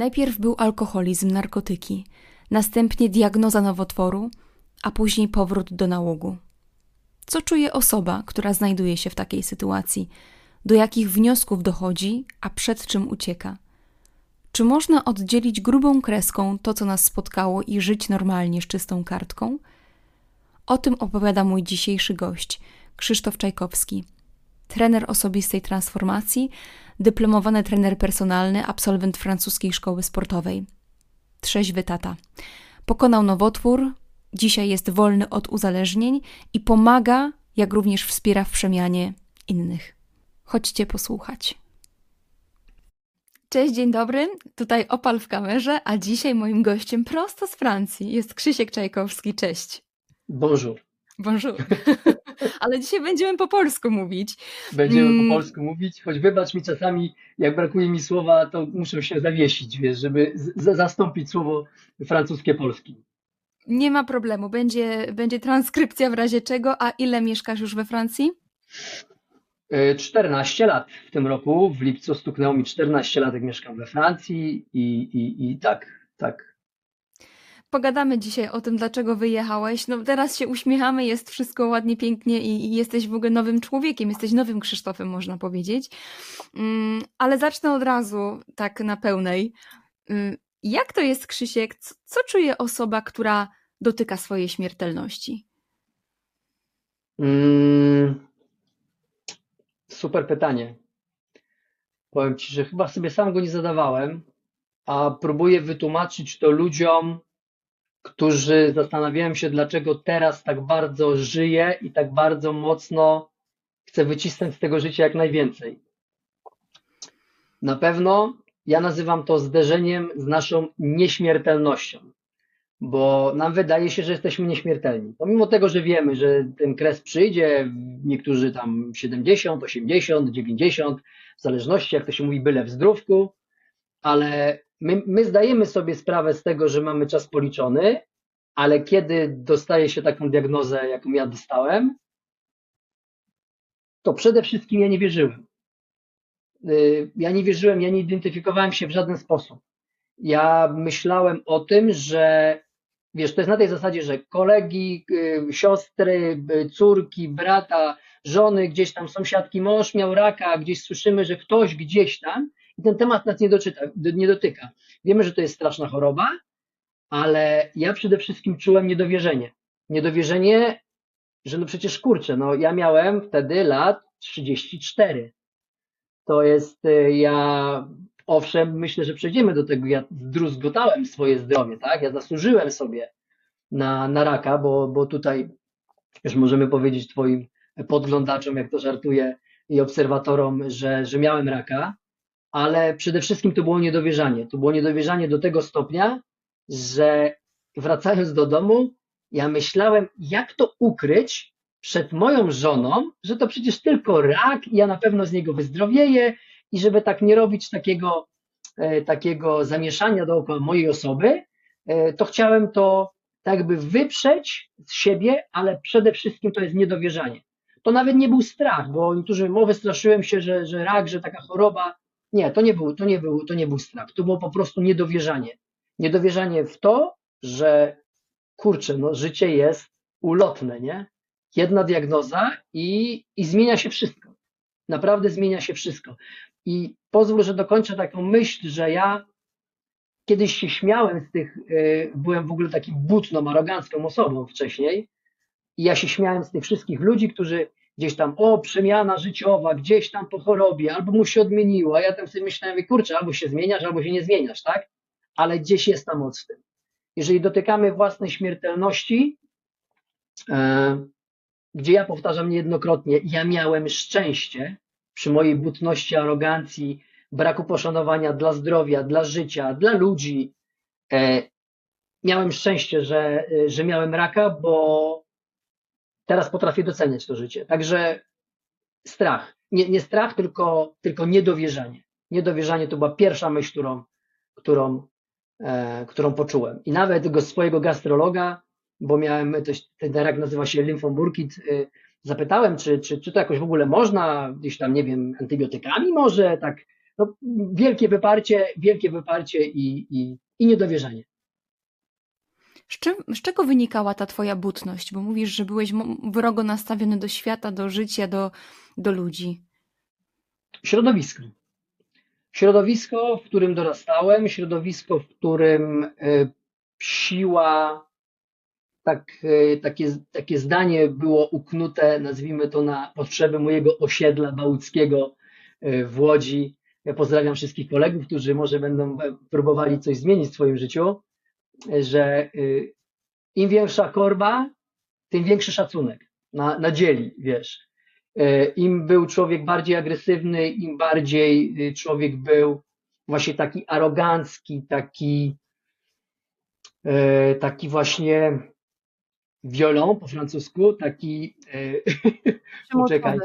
Najpierw był alkoholizm, narkotyki, następnie diagnoza nowotworu, a później powrót do nałogu. Co czuje osoba, która znajduje się w takiej sytuacji? Do jakich wniosków dochodzi, a przed czym ucieka? Czy można oddzielić grubą kreską to, co nas spotkało i żyć normalnie z czystą kartką? O tym opowiada mój dzisiejszy gość, Krzysztof Czajkowski, trener osobistej transformacji, dyplomowany trener personalny, absolwent francuskiej szkoły sportowej. Trzeźwy tata. Pokonał nowotwór, dzisiaj jest wolny od uzależnień i pomaga, jak również wspiera w przemianie innych. Chodźcie posłuchać. Cześć, dzień dobry. Tutaj Opal w kamerze, a dzisiaj moim gościem prosto z Francji jest Krzysiek Czajkowski. Cześć. Bonjour. Bonjour. Ale dzisiaj będziemy po polsku mówić. Będziemy mm. po polsku mówić, choć wybacz mi czasami, jak brakuje mi słowa, to muszę się zawiesić, wiesz, żeby zastąpić słowo francuskie polskim. Nie ma problemu, będzie, będzie transkrypcja w razie czego. A ile mieszkasz już we Francji? 14 e, lat w tym roku. W lipcu stuknęło mi 14 lat, jak mieszkam we Francji i, i, i tak, tak. Pogadamy dzisiaj o tym, dlaczego wyjechałeś. No teraz się uśmiechamy, jest wszystko ładnie, pięknie i, i jesteś w ogóle nowym człowiekiem, jesteś nowym Krzysztofem, można powiedzieć. Um, ale zacznę od razu, tak na pełnej. Um, jak to jest, Krzysiek? Co, co czuje osoba, która dotyka swojej śmiertelności? Mm, super pytanie. Powiem Ci, że chyba sobie sam go nie zadawałem, a próbuję wytłumaczyć to ludziom, którzy zastanawiają się, dlaczego teraz tak bardzo żyję i tak bardzo mocno chcę wycisnąć z tego życia jak najwięcej. Na pewno ja nazywam to zderzeniem z naszą nieśmiertelnością bo nam wydaje się, że jesteśmy nieśmiertelni. Pomimo tego, że wiemy, że ten kres przyjdzie, niektórzy tam 70, 80, 90, w zależności, jak to się mówi, byle w zdrówku, ale my, my zdajemy sobie sprawę z tego, że mamy czas policzony, ale kiedy dostaje się taką diagnozę, jaką ja dostałem, to przede wszystkim ja nie wierzyłem. Y, ja nie wierzyłem, ja nie identyfikowałem się w żaden sposób. Ja myślałem o tym, że Wiesz, to jest na tej zasadzie, że kolegi, y, siostry, y, córki, brata, żony, gdzieś tam sąsiadki, mąż miał raka, gdzieś słyszymy, że ktoś gdzieś tam ten temat nas nie, doczyta, nie dotyka. Wiemy, że to jest straszna choroba, ale ja przede wszystkim czułem niedowierzenie. Niedowierzenie, że no przecież kurczę, no ja miałem wtedy lat 34. To jest, y, ja owszem, myślę, że przejdziemy do tego. Ja zdruzgotałem swoje zdrowie, tak? Ja zasłużyłem sobie na, na raka, bo, bo tutaj już możemy powiedzieć Twoim podglądaczom, jak to żartuję, i obserwatorom, że, że miałem raka, ale przede wszystkim to było niedowierzanie. To było niedowierzanie do tego stopnia, że wracając do domu, ja myślałem, jak to ukryć przed moją żoną, że to przecież tylko rak i ja na pewno z niego wyzdrowieję i żeby tak nie robić takiego, e, takiego zamieszania dookoła mojej osoby, e, to chciałem to tak jakby wyprzeć z siebie, ale przede wszystkim to jest niedowierzanie. To nawet nie był strach, bo niektórzy mówią, wystraszyłem się, że, że rak, że taka choroba. Nie, to nie, był, to, nie był, to nie był strach, to było po prostu niedowierzanie. Niedowierzanie w to, że kurczę, no życie jest ulotne, nie? Jedna diagnoza i, i zmienia się wszystko. Naprawdę zmienia się wszystko. I pozwól, że dokończę taką myśl, że ja kiedyś się śmiałem z tych, y, byłem w ogóle takim butną, arogancką osobą wcześniej i ja się śmiałem z tych wszystkich ludzi, którzy gdzieś tam, o, przemiana życiowa, gdzieś tam po chorobie, albo mu się odmieniło, a ja tam sobie myślałem, kurczę, albo się zmieniasz, albo się nie zmieniasz, tak? Ale gdzieś jest ta moc w tym. Jeżeli dotykamy własnej śmiertelności, e, gdzie ja powtarzam niejednokrotnie, ja miałem szczęście, przy mojej butności, arogancji, braku poszanowania dla zdrowia, dla życia, dla ludzi. E, miałem szczęście, że, że miałem raka, bo teraz potrafię doceniać to życie. Także strach. Nie, nie strach, tylko, tylko niedowierzanie. Niedowierzanie to była pierwsza myśl, którą, którą, e, którą poczułem. I nawet go swojego gastrologa, bo miałem, ten rak nazywa się lymfomburkit, e, zapytałem, czy, czy, czy to jakoś w ogóle można, gdzieś tam, nie wiem, antybiotykami może, tak no, wielkie wyparcie, wielkie wyparcie i, i, i niedowierzanie. Z, czym, z czego wynikała ta twoja butność? Bo mówisz, że byłeś wrogo nastawiony do świata, do życia, do, do ludzi. Środowisko. Środowisko, w którym dorastałem, środowisko, w którym e, siła, tak, e, takie, takie zdanie było uknute, nazwijmy to na potrzeby mojego osiedla bałtyckiego e, w Łodzi. Ja pozdrawiam wszystkich kolegów, którzy może będą próbowali coś zmienić w swoim życiu, że im większa korba, tym większy szacunek na, na dzieli, wiesz. E, Im był człowiek bardziej agresywny, im bardziej y, człowiek był właśnie taki arogancki, taki, taki właśnie violon po francusku, taki, poczekaj,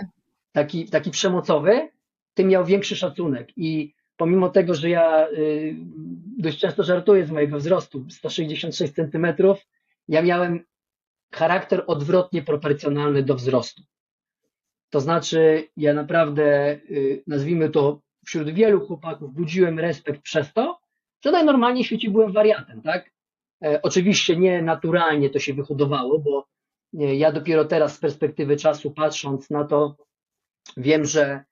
taki, taki przemocowy, tym miał większy szacunek. I pomimo tego, że ja y, dość często żartuję z mojego wzrostu, 166 centymetrów, ja miałem charakter odwrotnie proporcjonalny do wzrostu. To znaczy, ja naprawdę, y, nazwijmy to, wśród wielu chłopaków budziłem respekt przez to, że najnormalniej w świecie byłem wariatem, tak? E, oczywiście nie naturalnie to się wyhodowało, bo e, ja dopiero teraz z perspektywy czasu patrząc na to, wiem, że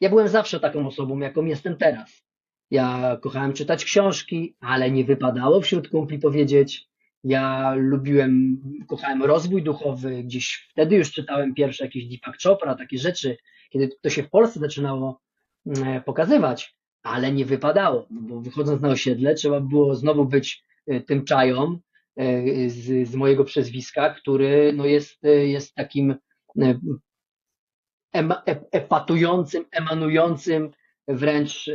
ja byłem zawsze taką osobą, jaką jestem teraz. Ja kochałem czytać książki, ale nie wypadało wśród kumpli powiedzieć, ja lubiłem, kochałem rozwój duchowy, gdzieś wtedy już czytałem pierwsze jakieś Deepak Chopra, takie rzeczy, kiedy to się w Polsce zaczynało mm, e, pokazywać, ale nie wypadało, no bo wychodząc na osiedle trzeba było znowu być e, tym czają e, z, z mojego przezwiska, który no jest, jest takim epatującym, emanującym wręcz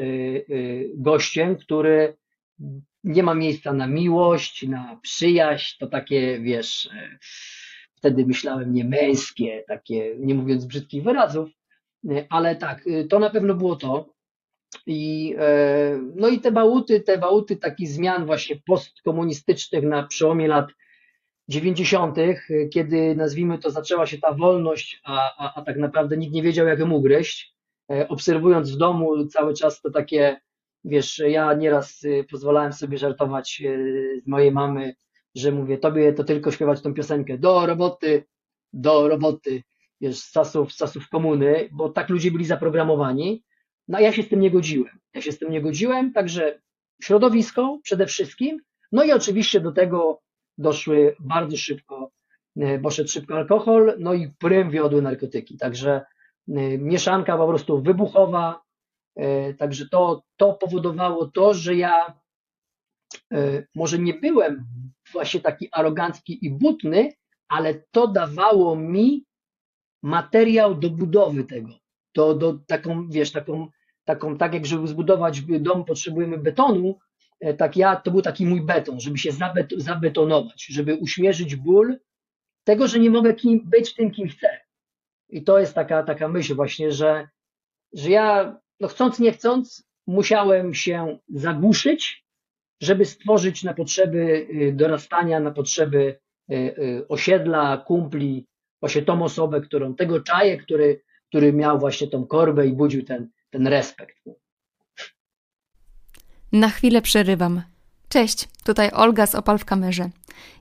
gościem, który nie ma miejsca na miłość, na przyjaźń, to takie, wiesz, e, wtedy myślałem nie męskie, takie, nie mówiąc brzydkich wyrazów, e, ale tak, e, to na pewno było to. I, no i te bałuty, te bałuty takich zmian właśnie postkomunistycznych na przełomie lat 90., kiedy nazwijmy to, zaczęła się ta wolność, a, a, a tak naprawdę nikt nie wiedział, jak ją ugryźć. Obserwując w domu cały czas to takie Wiesz, ja nieraz y, pozwalałem sobie żartować y, z mojej mamy, że mówię, tobie to tylko śpiewać tą piosenkę do roboty, do roboty, wiesz, z czasów, z czasów komuny, bo tak ludzie byli zaprogramowani. No a ja się z tym nie godziłem. Ja się z tym nie godziłem, także środowisko przede wszystkim, no i oczywiście do tego doszły bardzo szybko, y, poszedł szybko alkohol, no i prym wiodły narkotyki. Także mieszanka po prostu wybuchowa, E, także to, to powodowało to, że ja e, może nie byłem właśnie taki arogancki i butny, ale to dawało mi materiał do budowy tego. To do taką, wiesz, taką, taką, tak jak żeby zbudować dom potrzebujemy betonu, e, tak ja, to był taki mój beton, żeby się zabet, zabetonować, żeby uśmierzyć ból tego, że nie mogę kim, być tym, kim chcę. I to jest taka, taka myśl właśnie, że, że ja no chcąc nie chcąc, musiałem się zagłuszyć, żeby stworzyć na potrzeby y, dorastania, na potrzeby y, y, osiedla, kumpli, właśnie tą osobę, którą, tego czaje, który, który miał właśnie tą korbę i budził ten, ten respekt. Na chwilę przerywam. Cześć, tutaj Olga z Opal w kamerze.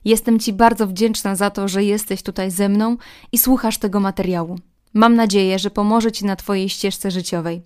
Jestem Ci bardzo wdzięczna za to, że jesteś tutaj ze mną i słuchasz tego materiału. Mam nadzieję, że pomoże Ci na Twojej ścieżce życiowej.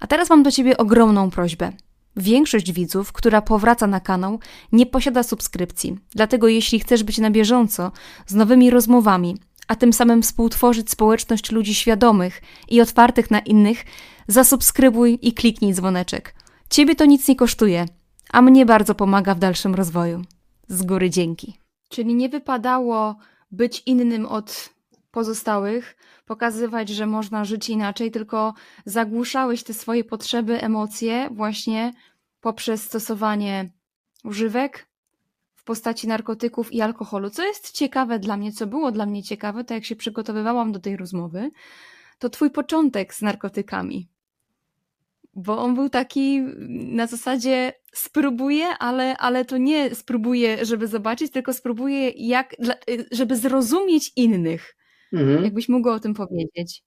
A teraz mam do Ciebie ogromną prośbę. Większość widzów, która powraca na kanał, nie posiada subskrypcji. Dlatego jeśli chcesz być na bieżąco z nowymi rozmowami, a tym samym współtworzyć społeczność ludzi świadomych i otwartych na innych, zasubskrybuj i kliknij dzwoneczek. Ciebie to nic nie kosztuje, a mnie bardzo pomaga w dalszym rozwoju. Z góry dzięki. Czyli nie wypadało być innym od pozostałych, pokazywać, że można żyć inaczej, tylko zagłuszałeś te swoje potrzeby, emocje właśnie poprzez stosowanie używek w postaci narkotyków i alkoholu. Co jest ciekawe dla mnie, co było dla mnie ciekawe, to jak się przygotowywałam do tej rozmowy, to twój początek z narkotykami. Bo on był taki na zasadzie spróbuję, ale, ale to nie spróbuję, żeby zobaczyć, tylko spróbuję, jak, żeby zrozumieć innych. Mhm. Jakbyś mógł o tym powiedzieć.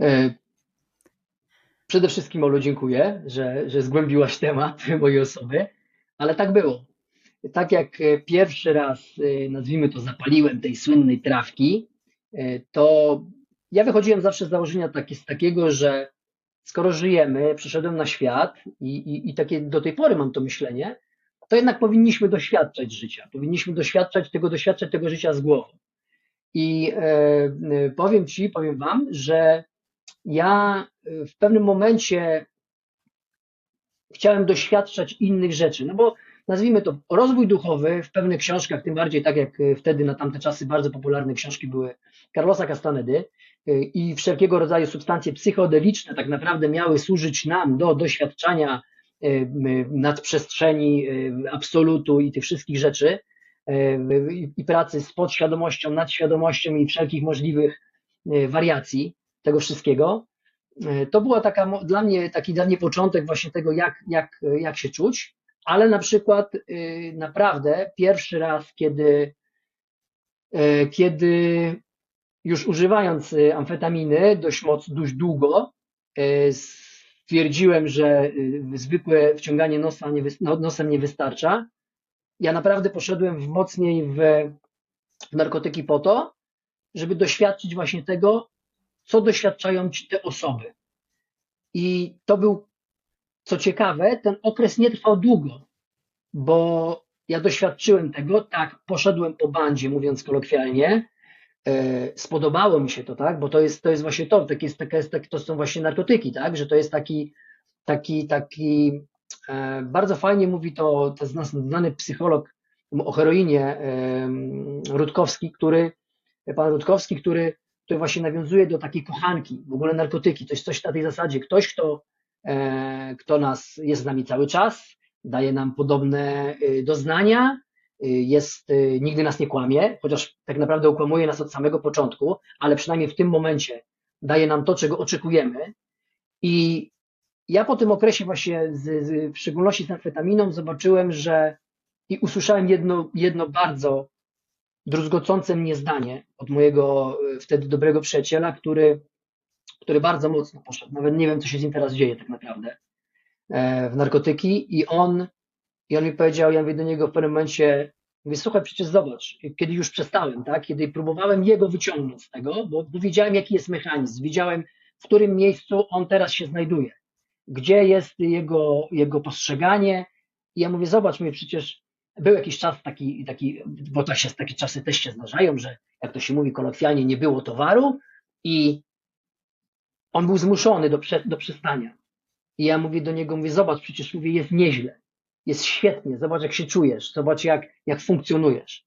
E, przede wszystkim Olu dziękuję, że, że zgłębiłaś temat mojej osoby, ale tak było. Tak jak e, pierwszy raz, e, nazwijmy to, zapaliłem tej słynnej trawki, to ja wychodziłem zawsze z założenia takie, z takiego, że skoro żyjemy, przyszedłem na świat i, i, i takie do tej pory mam to myślenie, to jednak powinniśmy doświadczać życia. Powinniśmy doświadczać tego, doświadczać tego życia z głową. I e, powiem Ci, powiem Wam, że ja w pewnym momencie chciałem doświadczać innych rzeczy, no bo nazwijmy to rozwój duchowy w pewnych książkach, tym bardziej tak jak wtedy na tamte czasy bardzo popularne książki były Carlosa Castanedy y, i wszelkiego rodzaju substancje psychodeliczne tak naprawdę miały służyć nam do doświadczania y, nadprzestrzeni, absolutu i tych wszystkich rzeczy i pracy z podświadomością, nadświadomością i wszelkich możliwych wariacji tego wszystkiego. To była taka dla mnie taki dla mnie początek właśnie tego, jak, jak, jak się czuć ale na przykład y, naprawdę pierwszy raz, kiedy, y, kiedy już używając y, amfetaminy dość mocno, dość długo, stwierdziłem, że zwykłe wciąganie nosa nie, no, nosem nie wystarcza. Ja naprawdę poszedłem w mocniej w narkotyki po to, żeby doświadczyć właśnie tego, co doświadczają te osoby. I to był co ciekawe, ten okres nie trwał długo, bo ja doświadczyłem tego, tak, poszedłem po bandzie, mówiąc kolokwialnie, e, spodobało mi się to, tak, bo to jest, to jest właśnie to, tak jest, taka jest, tak, to są właśnie narkotyki, tak, że to jest taki, taki, taki, e, bardzo fajnie mówi to, to znany psycholog o heroinie, Rutkowski, który, pan Rutkowski, który, który właśnie nawiązuje do takiej kochanki, w ogóle narkotyki, to jest coś na tej zasadzie, ktoś, kto kto nas jest z nami cały czas, daje nam podobne y, doznania, y, jest, y, nigdy nas nie kłamie, chociaż tak naprawdę ukłamuje nas od samego początku, ale przynajmniej w tym momencie daje nam to, czego oczekujemy. I ja po tym okresie właśnie, z, z, w szczególności z amfetaminą, zobaczyłem, że i usłyszałem jedno, jedno bardzo druzgocące mnie zdanie od mojego wtedy dobrego przyjaciela, który który bardzo mocno poszedł. Nawet nie wiem, co się z nim teraz dzieje tak naprawdę e, w narkotyki i on, i on mi powiedział, ja mówię do niego w pewnym momencie, mówię, słuchaj, przecież zobacz, kiedy już przestałem, tak, kiedy próbowałem jego wyciągnąć z tego, bo, bo wiedziałem, jaki jest mechanizm, wiedziałem, w którym miejscu on teraz się znajduje, gdzie jest jego, jego postrzeganie i ja mówię, zobacz, mówię, przecież był jakiś czas taki, taki bo to się, takie czasy też się zdarzają, że jak to się mówi kolokwialnie, nie było towaru i on był zmuszony do, do przestania. I ja mówię do niego, mówię, zobacz, przecież mówię, jest nieźle, jest świetnie, zobacz jak się czujesz, zobacz jak, jak funkcjonujesz.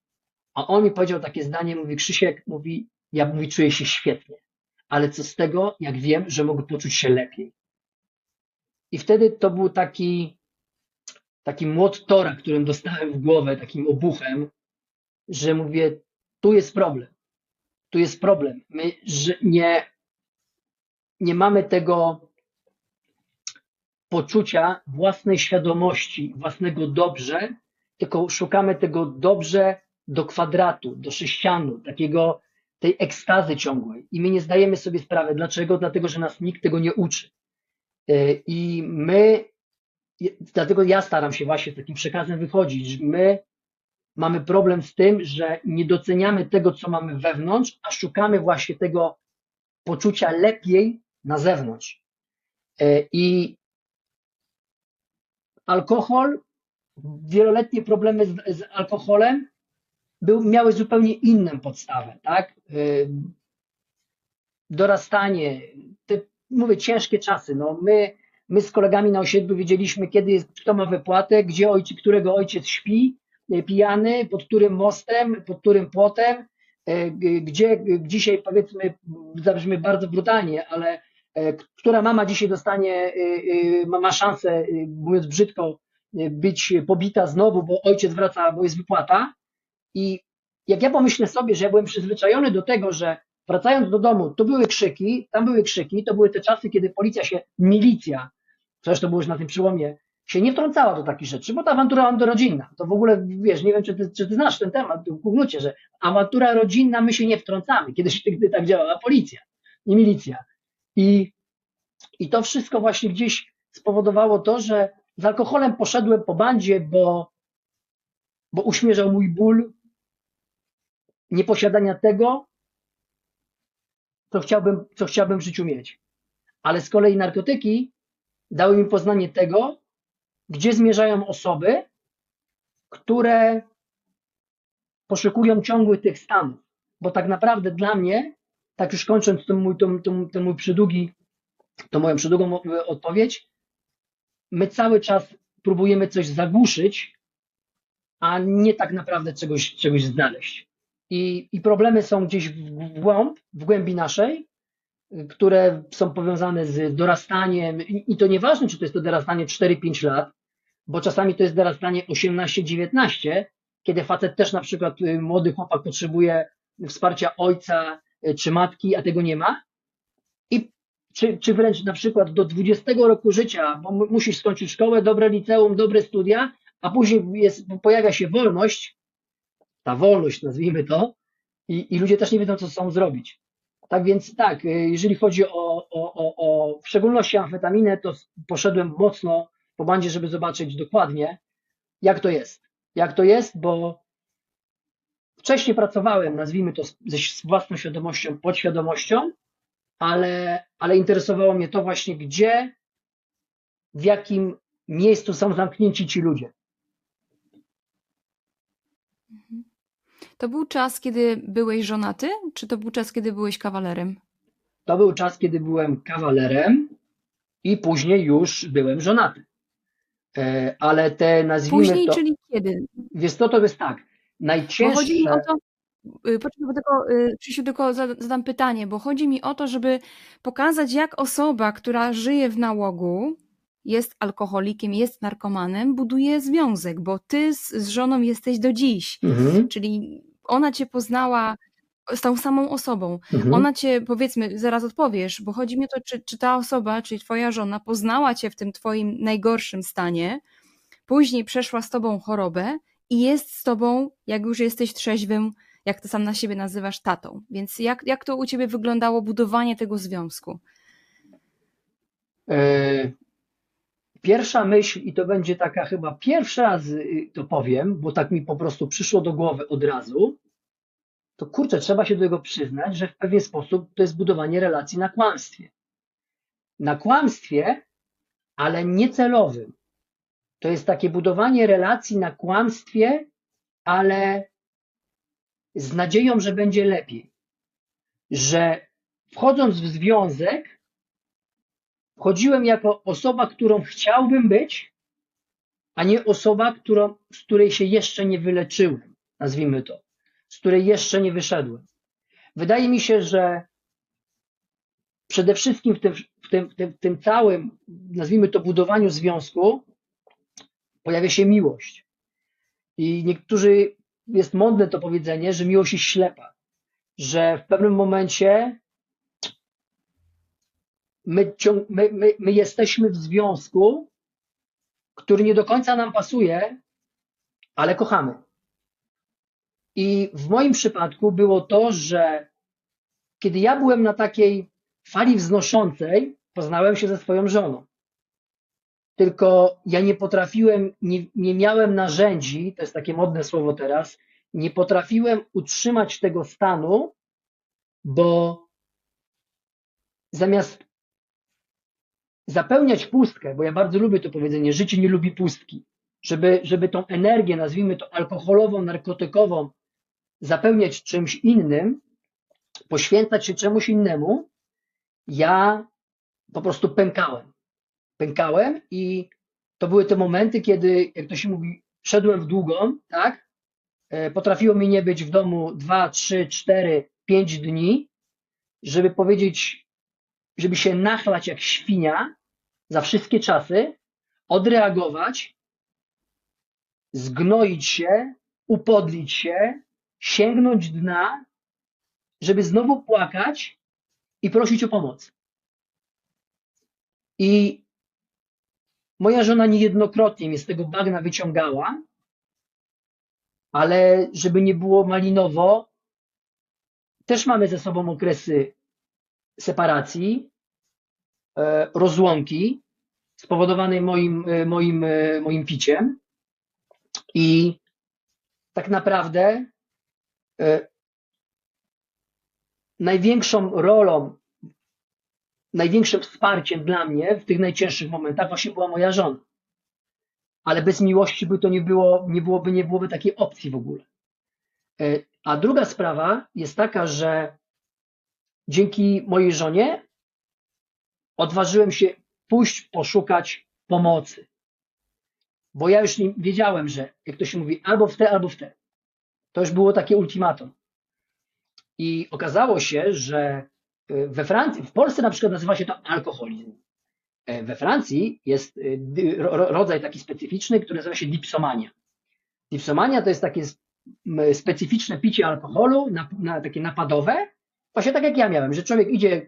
A on mi powiedział takie zdanie, mówi, Krzysiek, mówi, ja mówi, czuję się świetnie, ale co z tego, jak wiem, że mogę poczuć się lepiej. I wtedy to był taki, taki młot tora, którym dostałem w głowę, takim obuchem, że mówię, tu jest problem. Tu jest problem. My że nie, nie mamy tego poczucia własnej świadomości, własnego dobrze, tylko szukamy tego dobrze do kwadratu, do sześcianu, takiego, tej ekstazy ciągłej. I my nie zdajemy sobie sprawy. Dlaczego? Dlatego, że nas nikt tego nie uczy. E, I my, dlatego ja staram się właśnie takim przekazem wychodzić, my mamy problem z tym, że nie doceniamy tego, co mamy wewnątrz, a szukamy właśnie tego poczucia lepiej na zewnątrz. E, I alkohol, wieloletnie problemy z, z alkoholem był, miały zupełnie inną podstawę, tak? E, dorastanie, te, mówię, ciężkie czasy. No, my, my z kolegami na osiedlu wiedzieliśmy, kiedy jest, kto ma wypłatę, gdzie ojciec, którego ojciec śpi, e, pijany, pod którym mostem, pod którym płotem, gdzie dzisiaj powiedzmy, zabrzmi bardzo brutalnie, ale która mama dzisiaj dostanie, e, e, ma szansę, mówiąc brzydko, być pobita znowu, bo ojciec wraca, bo jest wypłata. I jak ja pomyślę sobie, że ja byłem przyzwyczajony do tego, że wracając do domu, to były krzyki, tam były krzyki, to były te czasy, kiedy policja się, milicja, zresztą było już na tym przełomie, się nie wtrącała do takich rzeczy, bo ta awantura rodzinna, to w ogóle, wiesz, nie wiem, czy ty, czy ty znasz ten temat w Kugnucie, że awantura rodzinna, my się nie wtrącamy, kiedyś gdy tak działała policja i milicja. I I to wszystko właśnie gdzieś spowodowało to, że z alkoholem poszedłem po bandzie, bo, bo uśmierzał mój ból nieposiadania tego, co chciałbym, co chciałbym w życiu mieć. Ale z kolei narkotyki dały mi poznanie tego, gdzie zmierzają osoby, które poszukują ciągłych tych stanów. Bo tak naprawdę dla mnie, tak już kończąc ten mój, ten, ten, ten mój przydługi, tą moją przydługą odpowiedź, my cały czas próbujemy coś zagłuszyć, a nie tak naprawdę czegoś, czegoś znaleźć. I, I problemy są gdzieś w głąb, w głębi naszej, które są powiązane z dorastaniem, i to nieważne, czy to jest to dorastanie 4-5 lat, bo czasami to jest dorastanie 18-19, kiedy facet też na przykład y, młody chłopak potrzebuje wsparcia ojca czy matki, a tego nie ma. I czy, czy wręcz na przykład do 20 roku życia, bo musisz skończyć szkołę, dobre liceum, dobre studia, a później jest, pojawia się wolność, ta wolność nazwijmy to, i, i ludzie też nie wiedzą, co chcą zrobić. Tak więc tak, y, jeżeli chodzi o, o, o, o w szczególności amfetaminę, to poszedłem mocno po bandzie, żeby zobaczyć dokładnie, jak to jest. Jak to jest, bo wcześniej pracowałem, nazwijmy to z własną świadomością, podświadomością, ale, ale interesowało mnie to właśnie, gdzie, w jakim miejscu są zamknięci ci ludzie. To był czas, kiedy byłeś żonaty, czy to był czas, kiedy byłeś kawalerem? To był czas, kiedy byłem kawalerem i później już byłem żonaty. E, ale te nazwijmy Później, to... czyli kiedy? Wiesz co, to jest tak, najcięższe... Bo chodzi mi o to, y, Poczekaj, bo tylko, y, Krzysiu, tylko zadam pytanie, bo chodzi mi o to, żeby pokazać, jak osoba, która żyje w nałogu, jest alkoholikiem, jest narkomanem, buduje związek, bo ty z, z żoną jesteś do dziś. Mhm. Czyli ona cię poznała z tą samą osobą. Mhm. Ona cię, powiedzmy, zaraz odpowiesz, bo chodzi mi o to, czy, czy ta osoba, czyli twoja żona, poznała cię w tym twoim najgorszym stanie, później przeszła z tobą chorobę i jest z tobą, jak już jesteś trzeźwym, jak to sam na siebie nazywasz, tatą. Więc jak, jak to u ciebie wyglądało budowanie tego związku? E, pierwsza myśl, i to będzie taka chyba pierwszy raz to powiem, bo tak mi po prostu przyszło do głowy od razu, to kurczę, trzeba się do tego przyznać, że w pewien sposób to jest budowanie relacji na kłamstwie. Na kłamstwie, ale niecelowym. To jest takie budowanie relacji na kłamstwie, ale z nadzieją, że będzie lepiej. Że wchodząc w związek, wchodziłem jako osoba, którą chciałbym być, a nie osoba, którą, z której się jeszcze nie wyleczyłem, nazwijmy to z której jeszcze nie wyszedłem. Wydaje mi się, że przede wszystkim w tym, w tym, w tym, w tym całym, nazwijmy to, budowaniu związku, pojawia się miłość. I niektórzy, jest modne to powiedzenie, że miłość jest ślepa. Że w pewnym momencie my, my, my, my jesteśmy w związku, który nie do końca nam pasuje, ale kochamy. I w moim przypadku było to, że kiedy ja byłem na takiej fali wznoszącej, poznałem się ze swoją żoną. Tylko ja nie potrafiłem, nie, nie miałem narzędzi, to jest takie modne słowo teraz, nie potrafiłem utrzymać tego stanu, bo zamiast zapełniać pustkę, bo ja bardzo lubię to powiedzenie, życie nie lubi pustki, żeby, żeby tą energię, nazwijmy to alkoholową, narkotykową, zapełniać czymś innym, poświęcać się czemuś innemu, ja po prostu pękałem. Pękałem i to były te momenty, kiedy, jak to się mówi, szedłem w długą, tak? E, potrafiło mi nie być w domu 2, 3, 4, 5 dni, żeby powiedzieć, żeby się nachlać jak świnia za wszystkie czasy, odreagować, zgnoić się, upodlić się, sięgnąć dna, żeby znowu płakać i prosić o pomoc. I moja żona niejednokrotnie mnie z tego bagna wyciągała, ale żeby nie było malinowo, też mamy ze sobą okresy separacji, e, rozłąki spowodowanej moim, e, moim, e, moim piciem. I tak naprawdę największą rolą, największym wsparciem dla mnie w tych najcięższych momentach właśnie była moja żona. Ale bez miłości by to nie było, nie byłoby, nie byłoby takiej opcji w ogóle. A druga sprawa jest taka, że dzięki mojej żonie odważyłem się pójść poszukać pomocy. Bo ja już nie wiedziałem, że jak to się mówi, albo w te, albo w te. To już było takie ultimatum. I okazało się, że we Francji, w Polsce na przykład nazywa się to alkoholizm. E, we Francji jest y, rodzaj taki specyficzny, który nazywa się dipsomania. Dipsomania to jest takie specyficzne picie alkoholu, na, na, takie napadowe, właśnie tak jak ja miałem, że człowiek idzie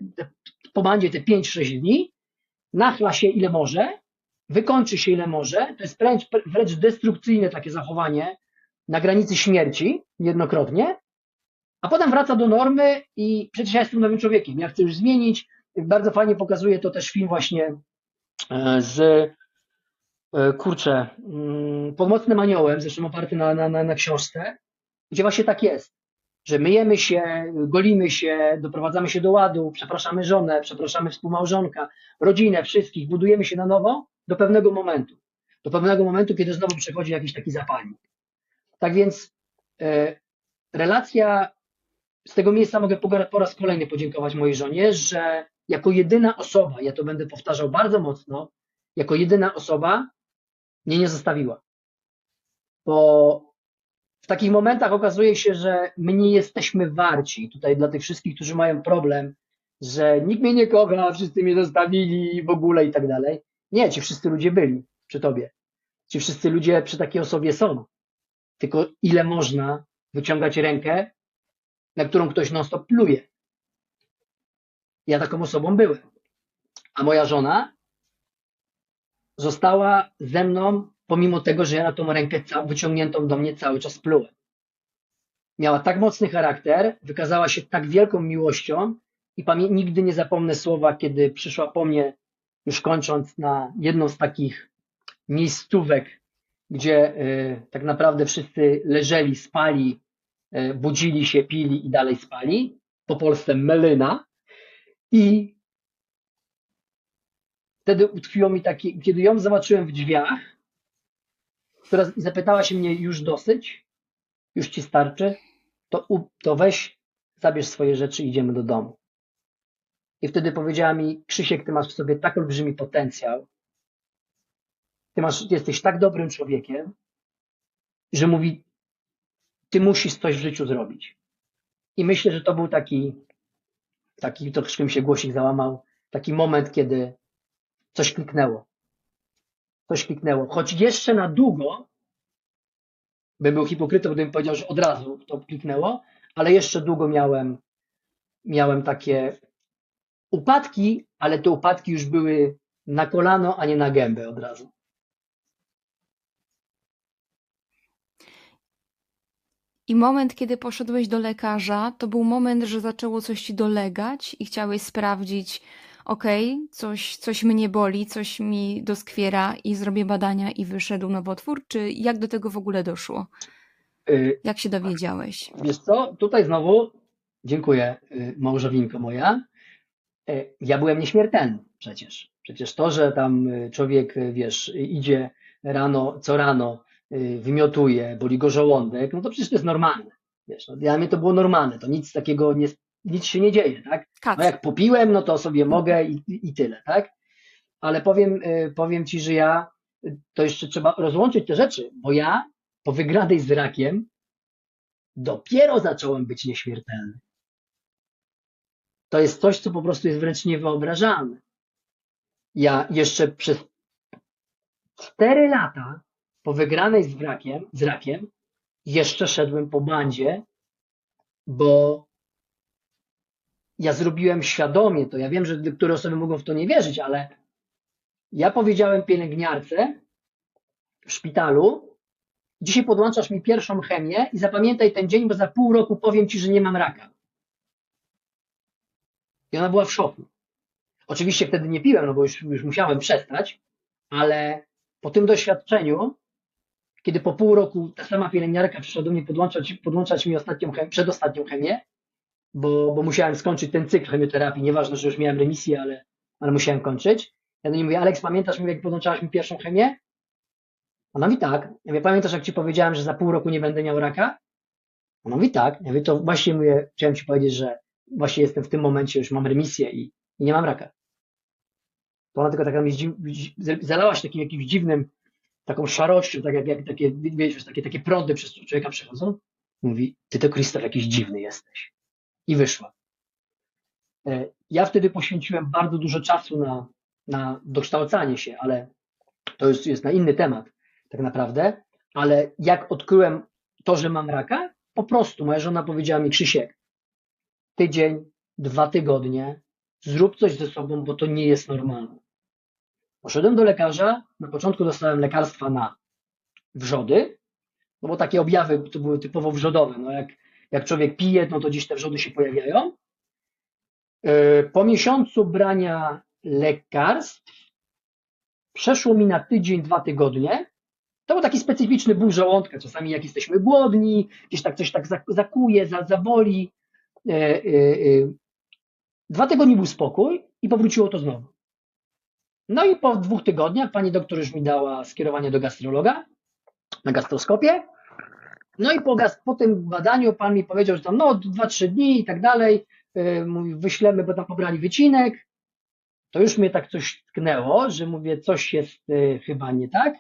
po bandzie te 5-6 dni, nachla się ile może, wykończy się ile może, to jest wręcz, wręcz destrukcyjne takie zachowanie na granicy śmierci, jednokrotnie, a potem wraca do normy i przecież ja jestem nowym człowiekiem, ja chcę już zmienić, bardzo fajnie pokazuje to też film właśnie e, z e, kurczę, mm, Pomocnym Aniołem, zresztą oparty na, na, na, na książce, gdzie właśnie tak jest że myjemy się, golimy się, doprowadzamy się do ładu, przepraszamy żonę, przepraszamy współmałżonka, rodzinę, wszystkich, budujemy się na nowo do pewnego momentu. Do pewnego momentu, kiedy znowu przychodzi jakiś taki zapalnik. Tak więc e, relacja, z tego miejsca mogę po raz kolejny podziękować mojej żonie, że jako jedyna osoba, ja to będę powtarzał bardzo mocno, jako jedyna osoba mnie nie zostawiła. Bo w takich momentach okazuje się, że my nie jesteśmy warci. Tutaj dla tych wszystkich, którzy mają problem, że nikt mnie nie kocha, wszyscy mnie zostawili w ogóle i tak dalej. Nie, ci wszyscy ludzie byli przy tobie. Ci wszyscy ludzie przy takiej osobie są. Tylko ile można wyciągać rękę, na którą ktoś non-stop pluje. Ja taką osobą byłem. A moja żona została ze mną pomimo tego, że ja na tą rękę wyciągniętą do mnie cały czas plułem. Miała tak mocny charakter, wykazała się tak wielką miłością i nigdy nie zapomnę słowa, kiedy przyszła po mnie, już kończąc na jedną z takich miejscówek, gdzie y, tak naprawdę wszyscy leżeli, spali, budzili się, pili i dalej spali, po polsce melyna. I wtedy utkwiło mi takie, kiedy ją zobaczyłem w drzwiach, która zapytała się mnie już dosyć, już ci starczy, to, to weź, zabierz swoje rzeczy i idziemy do domu. I wtedy powiedziała mi, Krzysiek, ty masz w sobie tak olbrzymi potencjał, ty, masz, jesteś tak dobrym człowiekiem, że mówi, ty musisz coś w życiu zrobić. I myślę, że to był taki, taki troszkę mi się głosik załamał, taki moment, kiedy coś kliknęło coś kliknęło. Choć jeszcze na długo bym był hipokrytą, gdybym powiedział, że od razu to kliknęło, ale jeszcze długo miałem, miałem takie upadki, ale te upadki już były na kolano, a nie na gębę od razu. I moment, kiedy poszedłeś do lekarza, to był moment, że zaczęło coś ci dolegać i chciałeś sprawdzić, okej, okay, coś, coś mnie boli, coś mi doskwiera i zrobię badania i wyszedł nowotwór, czy jak do tego w ogóle doszło? Y, jak się dowiedziałeś? Wiesz co, tutaj znowu dziękuję y, małżowinko moja. Y, ja byłem nieśmiertelny przecież. Przecież to, że tam człowiek, wiesz, idzie rano, co rano, wymiotuje, boli go żołądek, no to przecież to jest normalne. Wiesz, no, dla mnie to było normalne, to nic takiego nie, nic się nie dzieje, tak? No jak popiłem, no to sobie mogę i, i tyle, tak? Ale powiem, y, powiem Ci, że ja, to jeszcze trzeba rozłączyć te rzeczy, bo ja po wygranej z rakiem dopiero zacząłem być nieśmiertelny. To jest coś, co po prostu jest wręcz niewyobrażalne. Ja jeszcze przez cztery lata po wygranej z, z rakiem jeszcze szedłem po bandzie, bo ja zrobiłem świadomie to. Ja wiem, że niektóre osoby mogą w to nie wierzyć, ale ja powiedziałem pielęgniarce w szpitalu, dzisiaj podłączasz mi pierwszą chemię i zapamiętaj ten dzień, bo za pół roku powiem ci, że nie mam raka. I ona była w szoku. Oczywiście wtedy nie piłem, no bo już, już musiałem przestać, ale po tym doświadczeniu, kiedy po pół roku ta sama pielęgniarka przyszła do mnie podłączać, podłączać mi ostatnią chemię, przedostatnią chemię, bo, bo musiałem skończyć ten cykl chemioterapii, nieważne, że już miałem remisję, ale, ale musiałem kończyć. Ja do niej mówię, Aleks, pamiętasz, jak podłączałaś mi pierwszą chemię? Ona mówi tak. Ja mówię, pamiętasz, jak ci powiedziałem, że za pół roku nie będę miał raka? Ona mówi tak. Ja mówię, to właśnie mówię, chciałem ci powiedzieć, że właśnie jestem w tym momencie, już mam remisję i, i nie mam raka. To ona tylko tak mi zalała się takim jakimś dziwnym, taką szarością, tak jak, jak takie, wiesz, takie, takie prądy przez człowieka przechodzą. Mówi, ty to Krzysztof jakiś dziwny jesteś. I wyszła. E, ja wtedy poświęciłem bardzo dużo czasu na, na dokształcanie się, ale to już jest na inny temat tak naprawdę. Ale jak odkryłem to, że mam raka, po prostu moja żona powiedziała mi, Krzysiek, tydzień, dwa tygodnie, zrób coś ze sobą, bo to nie jest normalne. Poszedłem do lekarza, na początku dostałem lekarstwa na wrzody, no bo takie objawy to były typowo wrzodowe. No jak, jak człowiek pije, no to dziś te wrzody się pojawiają. E, po miesiącu brania lekarstw przeszło mi na tydzień, dwa tygodnie. To był taki specyficzny ból żołądka. Czasami jak jesteśmy głodni, gdzieś tak coś tak zakuje, zaboli. E, e, dwa tygodnie był spokój i powróciło to znowu. No i po dwóch tygodniach pani doktor już mi dała skierowanie do gastrologa na gastroskopię. No i po, po tym badaniu pan mi powiedział, że tam no 2-3 dni i tak dalej, yy, mówi, wyślemy, bo tam pobrali wycinek. To już mnie tak coś tknęło, że mówię, coś jest yy, chyba nie tak.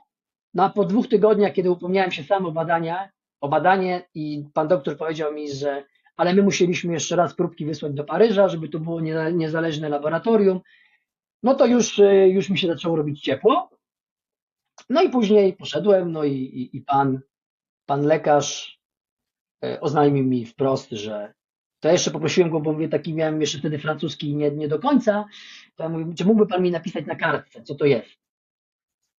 No a po dwóch tygodniach, kiedy upomniałem się sam o badania, o badanie i pan doktor powiedział mi, że ale my musieliśmy jeszcze raz próbki wysłać do Paryża, żeby to było niezależne laboratorium, no to już, y, już mi się zaczęło robić ciepło. No i później poszedłem, no i, i, i pan, pan lekarz y, oznajmił mi wprost, że to jeszcze poprosiłem go, bo mówię, taki miałem jeszcze wtedy francuski nie, nie do końca, to ja mówię, czy mógłby pan mi napisać na kartce, co to jest?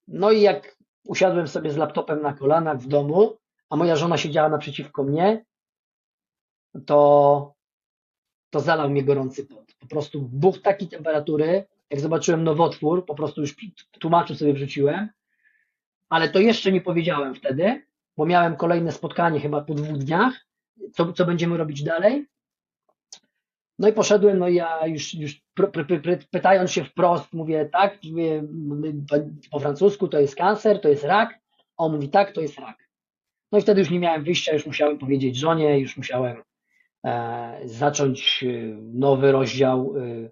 No i jak usiadłem sobie z laptopem na kolanach w domu, a moja żona siedziała naprzeciwko mnie, to, to zalał mnie gorący pot. Po prostu buch takiej temperatury, jak zobaczyłem nowotwór, po prostu już tłumaczu sobie wrzuciłem, ale to jeszcze nie powiedziałem wtedy, bo miałem kolejne spotkanie chyba po dwóch dniach, co, co będziemy robić dalej. No i poszedłem, no ja już, już pytając się wprost, mówię tak, mówię, po francusku to jest kancer, to jest rak, on mówi tak, to jest rak. No i wtedy już nie miałem wyjścia, już musiałem powiedzieć żonie, już musiałem e, zacząć e, nowy rozdział e,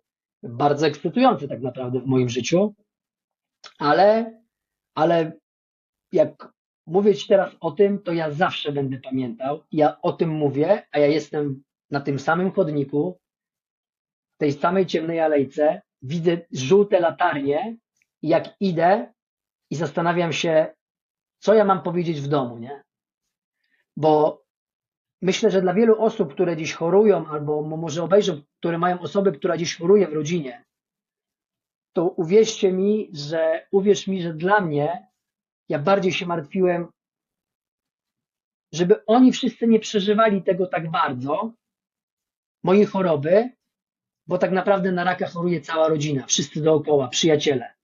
bardzo ekscytujący tak naprawdę w moim życiu, ale, ale jak mówię Ci teraz o tym, to ja zawsze będę pamiętał. Ja o tym mówię, a ja jestem na tym samym chodniku, w tej samej ciemnej alejce, widzę żółte latarnie i jak idę i zastanawiam się, co ja mam powiedzieć w domu, nie? Bo myślę, że dla wielu osób, które dziś chorują, albo może obejrzą, które mają osobę, która dziś choruje w rodzinie, to uwierzcie mi, że uwierz mi, że dla mnie ja bardziej się martwiłem, żeby oni wszyscy nie przeżywali tego tak bardzo, mojej choroby, bo tak naprawdę na raka choruje cała rodzina, wszyscy dookoła, przyjaciele.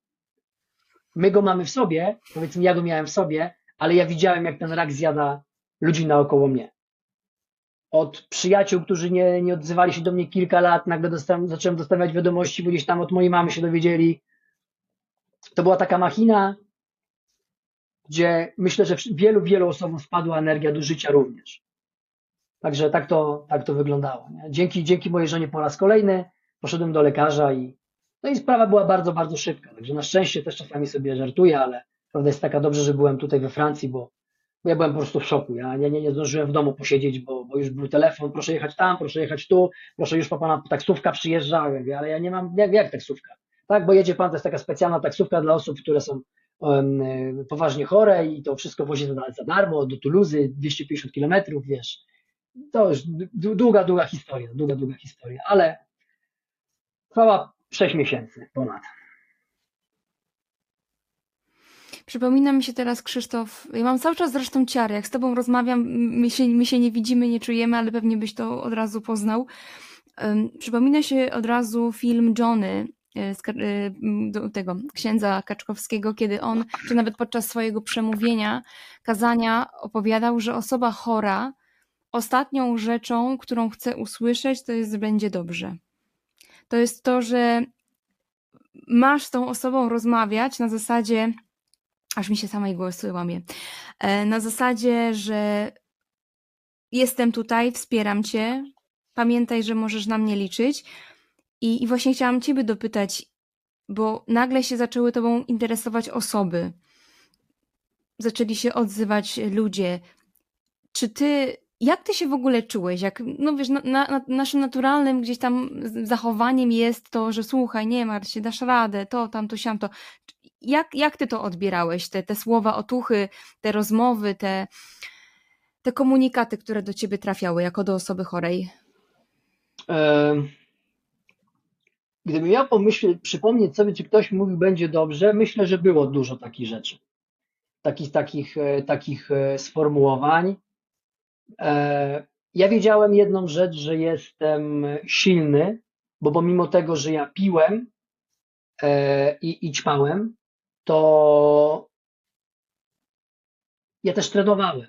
My go mamy w sobie, powiedzmy, ja go miałem w sobie, ale ja widziałem, jak ten rak zjada ludzi naokoło mnie od przyjaciół, którzy nie, nie odzywali się do mnie kilka lat, nagle dostałem, zacząłem dostawać wiadomości, bo gdzieś tam od mojej mamy się dowiedzieli. To była taka machina, gdzie myślę, że wielu, wielu osobom spadła energia do życia również. Także tak to, tak to wyglądało. Nie? Dzięki, dzięki mojej żonie po raz kolejny poszedłem do lekarza i, no i sprawa była bardzo, bardzo szybka. Także na szczęście też czasami sobie żartuję, ale prawda jest taka dobrze, że byłem tutaj we Francji, bo ja byłem po prostu w szoku. Ja nie, nie, nie zdążyłem w domu posiedzieć, bo, bo już był telefon, proszę jechać tam, proszę jechać tu, proszę już po pana taksówka przyjeżdża, ale ja nie mam, jak, jak taksówka? Tak, bo jedzie pan, to jest taka specjalna taksówka dla osób, które są um, poważnie chore i to wszystko wozi za, za darmo, do Tuluzy, 250 kilometrów, wiesz. To już długa, długa historia, długa, długa historia, ale trwała 6 miesięcy ponad. Przypomina mi się teraz, Krzysztof, ja mam cały czas zresztą ciary, jak z tobą rozmawiam, my się, my się nie widzimy, nie czujemy, ale pewnie byś to od razu poznał. Przypomina się od razu film Johnny e, do tego księdza Kaczkowskiego, kiedy on, czy nawet podczas swojego przemówienia, kazania opowiadał, że osoba chora ostatnią rzeczą, którą chce usłyszeć, to jest będzie dobrze. To jest to, że masz z tą osobą rozmawiać na zasadzie, aż mi się samej głosy łamie, e, na zasadzie, że jestem tutaj, wspieram cię, pamiętaj, że możesz na mnie liczyć. I, I właśnie chciałam Ciebie dopytać, bo nagle się zaczęły Tobą interesować osoby, zaczęli się odzywać ludzie. Czy Ty jak ty się w ogóle czułeś? Jak, no wiesz, na, na, naszym naturalnym gdzieś tam zachowaniem jest to, że słuchaj, nie martw się, dasz radę, to, tam, to, siam, to. Jak, jak ty to odbierałeś? Te, te słowa otuchy, te rozmowy, te, te komunikaty, które do ciebie trafiały jako do osoby chorej? Gdybym miał pomyśleć, przypomnieć sobie, czy ktoś mówił będzie dobrze, myślę, że było dużo takich rzeczy. Takich, takich, e, takich e, sformułowań E, ja wiedziałem jedną rzecz, że jestem silny, bo pomimo tego, że ja piłem i, i ćpałem, to ja też trenowałem.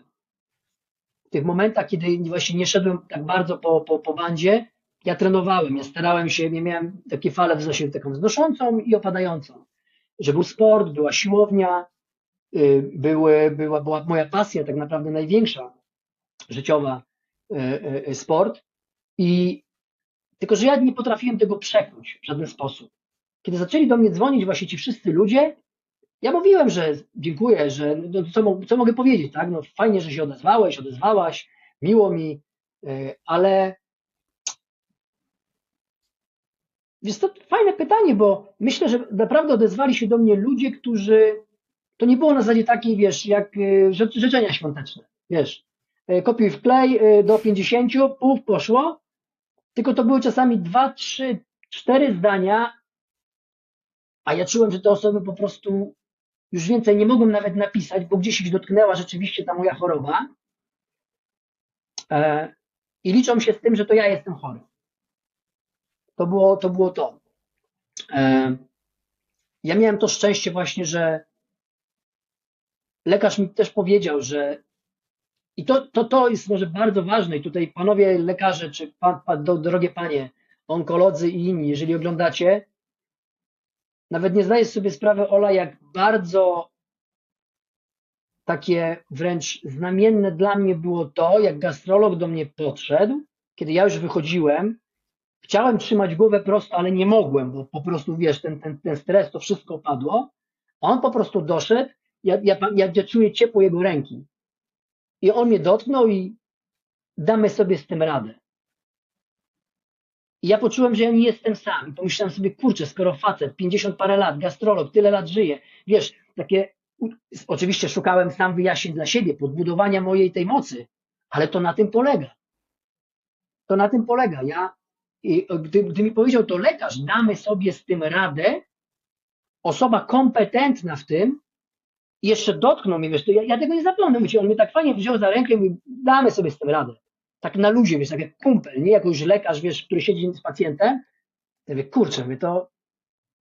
W tych momentach, kiedy właśnie nie szedłem tak bardzo po, po, po bandzie, ja trenowałem, ja starałem się, nie miałem takie fale taką wznoszącą i opadającą. Że był sport, była siłownia, y, były, była, była moja pasja tak naprawdę największa życiowa e, e, sport. I tylko, że ja nie potrafiłem tego przekuć w żaden sposób. Kiedy zaczęli do mnie dzwonić właśnie ci wszyscy ludzie, ja mówiłem, że dziękuję, że no, co, co mogę powiedzieć, tak? No, fajnie, że się odezwałeś, odezwałaś, miło mi, ale jest to fajne pytanie, bo myślę, że naprawdę odezwali się do mnie ludzie, którzy to nie było na zasadzie takiej, wiesz, jak życzenia świąteczne, wiesz, E, kopiuj w klej e, do 50, puf, poszło. Tylko to były czasami dwa, trzy, cztery zdania, a ja czułem, że te osoby po prostu już więcej nie mogłem nawet napisać, bo gdzieś ich dotknęła rzeczywiście ta moja choroba. E, I liczą się z tym, że to ja jestem chory. To było to. Było to. Ja miałem to szczęście właśnie, że lekarz mi też powiedział, że i to, to, to jest może bardzo ważne i tutaj panowie lekarze, czy pan, drogie panie, onkolodzy i inni, jeżeli oglądacie, nawet nie zdajesz sobie sprawy, Ola, jak bardzo takie wręcz znamienne dla mnie było to, jak gastrolog do mnie podszedł, kiedy ja już wychodziłem, chciałem trzymać głowę prosto, ale nie mogłem, bo po prostu, wiesz, ten, ten, ten stres, to wszystko padło. On po prostu doszedł, ja, ja, ja, ja czuję ciepło jego ręki. I on mnie dotknął i damy sobie z tym radę. I ja poczułem, że ja nie jestem sam. Pomyślałem sobie, kurczę, skoro facet, 50 parę lat, gastrolog, tyle lat żyje, wiesz, takie, oczywiście szukałem sam wyjaśnień dla siebie, podbudowania mojej tej mocy, ale to na tym polega. To na tym polega. Ja, gdy, gdy mi powiedział to lekarz, damy sobie z tym radę, osoba kompetentna w tym, jeszcze dotknął mnie, wiesz, to ja, ja tego nie zapomnę, mówię, on mnie tak fajnie wziął za rękę i mówi, damy sobie z tym radę. Tak na luzie, wiesz, tak jak kumpel, nie jakoś lekarz, wiesz, który siedzi z pacjentem. Ja mówię, kurczę, my to...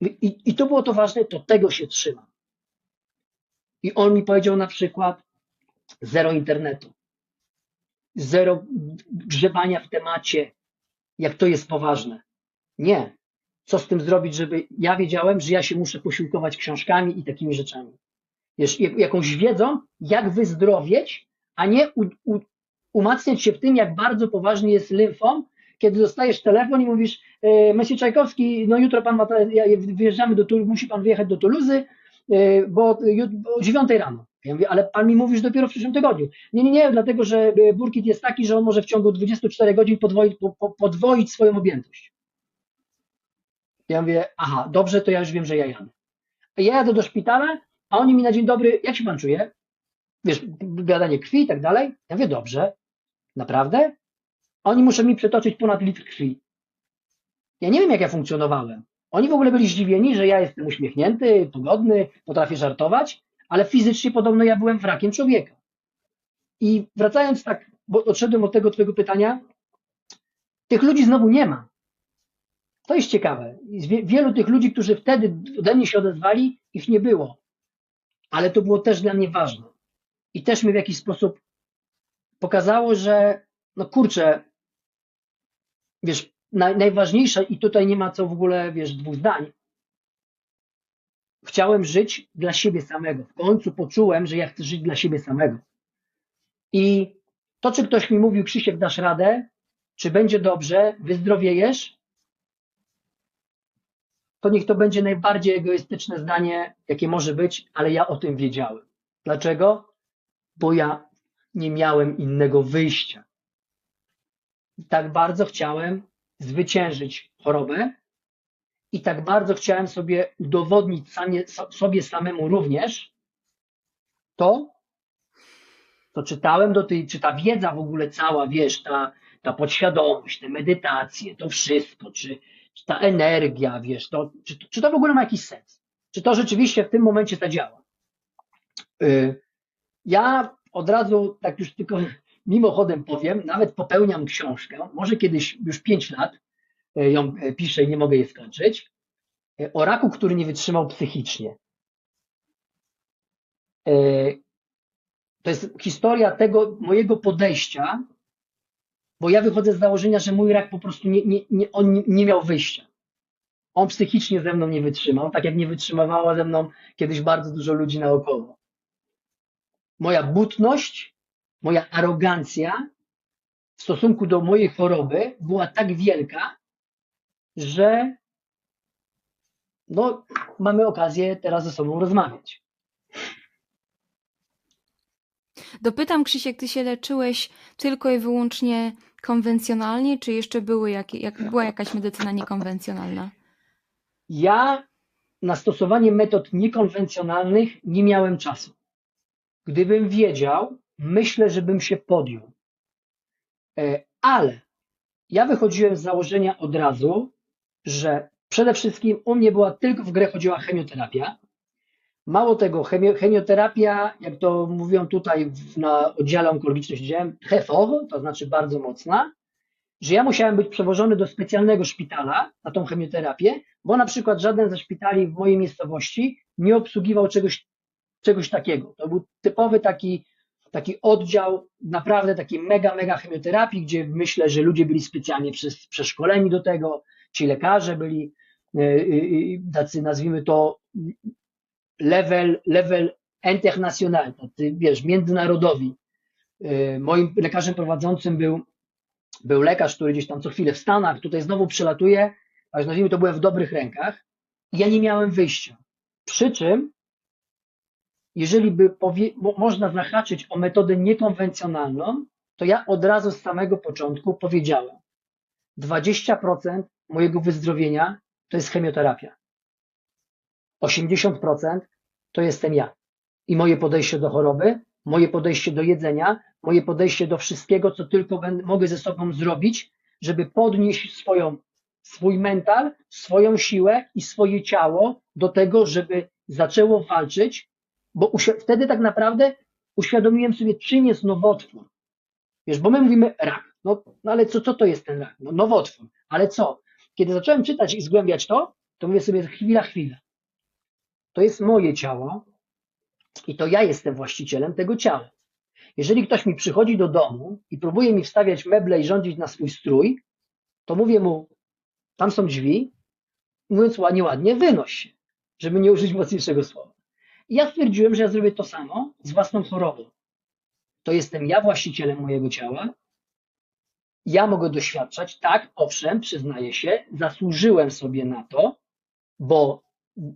I, I to było to ważne, to tego się trzyma. I on mi powiedział na przykład, zero internetu, zero grzebania w temacie, jak to jest poważne. Nie. Co z tym zrobić, żeby ja wiedziałem, że ja się muszę posiłkować książkami i takimi rzeczami wiesz, jakąś wiedzą, jak wyzdrowieć, a nie u, u, umacniać się w tym, jak bardzo poważny jest lymfom, kiedy dostajesz telefon i mówisz, e, Messi Czajkowski, no jutro pan ma, wyjeżdżamy do Toulouse, musi pan wyjechać do Tuluzy, e, bo o 9 rano. Ja mówię, ale pan mi mówisz dopiero w przyszłym tygodniu. Nie, nie, nie, dlatego że e, burkit jest taki, że on może w ciągu 24 godzin podwoić, po, podwoić swoją objętość. Ja mówię, aha, dobrze, to ja już wiem, że ja jadę. Ja jadę do szpitala, a oni mi na dzień dobry, jak się pan czuje? Wiesz, badanie krwi i tak dalej. Ja mówię, dobrze. Naprawdę? Oni muszą mi przetoczyć ponad litr krwi. Ja nie wiem, jak ja funkcjonowałem. Oni w ogóle byli zdziwieni, że ja jestem uśmiechnięty, pogodny, potrafię żartować, ale fizycznie podobno ja byłem wrakiem człowieka. I wracając tak, bo odszedłem od tego twojego pytania, tych ludzi znowu nie ma. To jest ciekawe. Wielu tych ludzi, którzy wtedy ode mnie się odezwali, ich nie było. Ale to było też dla mnie ważne. I też mi w jakiś sposób pokazało, że no kurczę, wiesz, naj, najważniejsze i tutaj nie ma co w ogóle, wiesz, dwóch zdań. Chciałem żyć dla siebie samego. W końcu poczułem, że ja chcę żyć dla siebie samego. I to, czy ktoś mi mówił, Krzysiek, dasz radę, czy będzie dobrze, wyzdrowiejesz, to niech to będzie najbardziej egoistyczne zdanie, jakie może być, ale ja o tym wiedziałem. Dlaczego? Bo ja nie miałem innego wyjścia. Tak bardzo chciałem zwyciężyć chorobę i tak bardzo chciałem sobie udowodnić sobie samemu również to, co czytałem do tej, czy ta wiedza w ogóle cała, wiesz, ta, ta podświadomość, te medytacje, to wszystko, czy, czy ta energia, wiesz, to, czy, czy to w ogóle ma jakiś sens? Czy to rzeczywiście w tym momencie zadziała? Y, ja od razu, tak już tylko mimochodem powiem, nawet popełniam książkę, może kiedyś już pięć lat y, ją y, piszę i nie mogę jej skończyć, o raku, który nie wytrzymał psychicznie. To jest historia tego mojego podejścia bo ja wychodzę z założenia, że mój rak po prostu nie, nie, nie, on nie miał wyjścia. On psychicznie ze mną nie wytrzymał, tak jak nie wytrzymywała ze mną kiedyś bardzo dużo ludzi naokoło. Moja butność, moja arogancja w stosunku do mojej choroby była tak wielka, że no, mamy okazję teraz ze sobą rozmawiać. Dopytam, Krzysiek, ty się leczyłeś tylko i wyłącznie konwencjonalnie, czy jeszcze były jak, jak, była jakaś medycyna niekonwencjonalna? Ja na stosowanie metod niekonwencjonalnych nie miałem czasu. Gdybym wiedział, myślę, że bym się podjął. E, ale ja wychodziłem z założenia od razu, że przede wszystkim u mnie była tylko w grę chodziła chemioterapia. Mało tego, chemioterapia, jak to mówią tutaj na oddziale onkologicznym, siedziałem, fort, to znaczy bardzo mocna, że ja musiałem być przewożony do specjalnego szpitala na tą chemioterapię, bo na przykład żaden ze szpitali w mojej miejscowości nie obsługiwał czegoś, czegoś takiego. To był typowy taki, taki oddział, naprawdę takiej mega, mega chemioterapii, gdzie myślę, że ludzie byli specjalnie przeszkoleni do tego, ci lekarze byli e, e, e, tacy, nazwijmy to, level, level international, tacy, wiesz, międzynarodowi. Moim lekarzem prowadzącym był, był lekarz, który gdzieś tam co chwilę w Stanach, tutaj znowu przylatuje, aż nazwijmy to byłem w dobrych rękach. Ja nie miałem wyjścia. Przy czym, jeżeli by powie, można zahaczyć o metodę niekonwencjonalną, to ja od razu z samego początku powiedziałem, 20% mojego wyzdrowienia to jest chemioterapia. 80% to jestem ja. I moje podejście do choroby, moje podejście do jedzenia, moje podejście do wszystkiego, co tylko będę, mogę ze sobą zrobić, żeby podnieść swoją, swój mental, swoją siłę i swoje ciało do tego, żeby zaczęło walczyć, bo wtedy tak naprawdę uświadomiłem sobie, czym jest nowotwór. Wiesz, bo my mówimy rak. No, no ale co, co to jest ten rak? No, nowotwór. Ale co? Kiedy zacząłem czytać i zgłębiać to, to mówię sobie chwila, chwila. To jest moje ciało i to ja jestem właścicielem tego ciała. Jeżeli ktoś mi przychodzi do domu i próbuje mi wstawiać meble i rządzić na swój strój, to mówię mu, tam są drzwi, mówiąc ładnie, ładnie, wynoś się, żeby nie użyć mocniejszego słowa. Ja stwierdziłem, że ja zrobię to samo z własną chorobą. To jestem ja właścicielem mojego ciała. Ja mogę doświadczać, tak, owszem, przyznaję się, zasłużyłem sobie na to, bo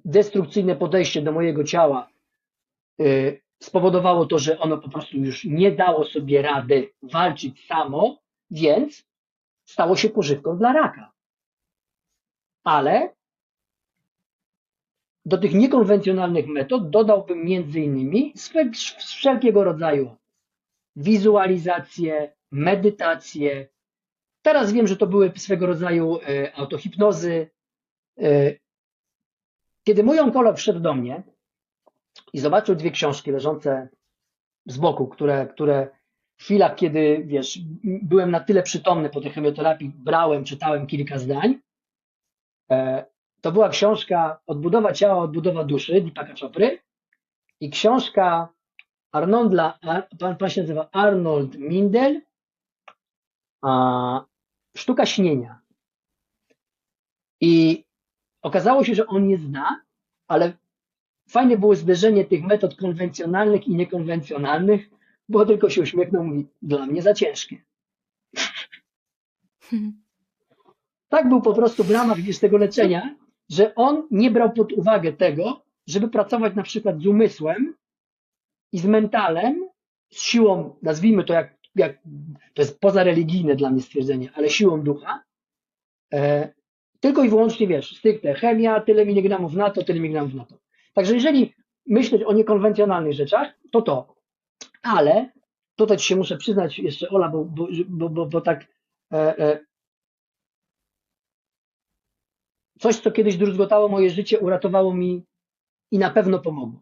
destrukcyjne podejście do mojego ciała y, spowodowało to, że ono po prostu już nie dało sobie rady walczyć samo, więc stało się pożywką dla raka. Ale do tych niekonwencjonalnych metod dodałbym innymi wszelkiego rodzaju wizualizacje, medytacje. Teraz wiem, że to były swego rodzaju y, autohipnozy, y, kiedy mój onkolog wszedł do mnie i zobaczył dwie książki leżące z boku, które, które w chwilach, kiedy wiesz, byłem na tyle przytomny po tej chemioterapii, brałem, czytałem kilka zdań, E, to była książka Odbudowa ciała, odbudowa duszy Deepaka Chopry i książka Arnoldla, pan, pan się nazywa Arnold Mindel, a, Sztuka śnienia. I okazało się, że on nie zna, ale fajne było zderzenie tych metod konwencjonalnych i niekonwencjonalnych, bo tylko się uśmiechnął, mówi, dla mnie za ciężkie. Tak był po prostu w ramach wiesz, tego leczenia, że on nie brał pod uwagę tego, żeby pracować na przykład z umysłem i z mentalem, z siłą, nazwijmy to jak, jak to jest pozareligijne dla mnie stwierdzenie, ale siłą ducha, e, tylko i wyłącznie wiesz, stricte chemia, tyle miligramów na to, tyle miligramów na to. Także jeżeli myśleć o niekonwencjonalnych rzeczach, to to. Ale tutaj się muszę przyznać jeszcze, Ola, bo, bo, bo, bo, bo tak e, e, coś, co kiedyś druzgotało moje życie, uratowało mi i na pewno pomogło.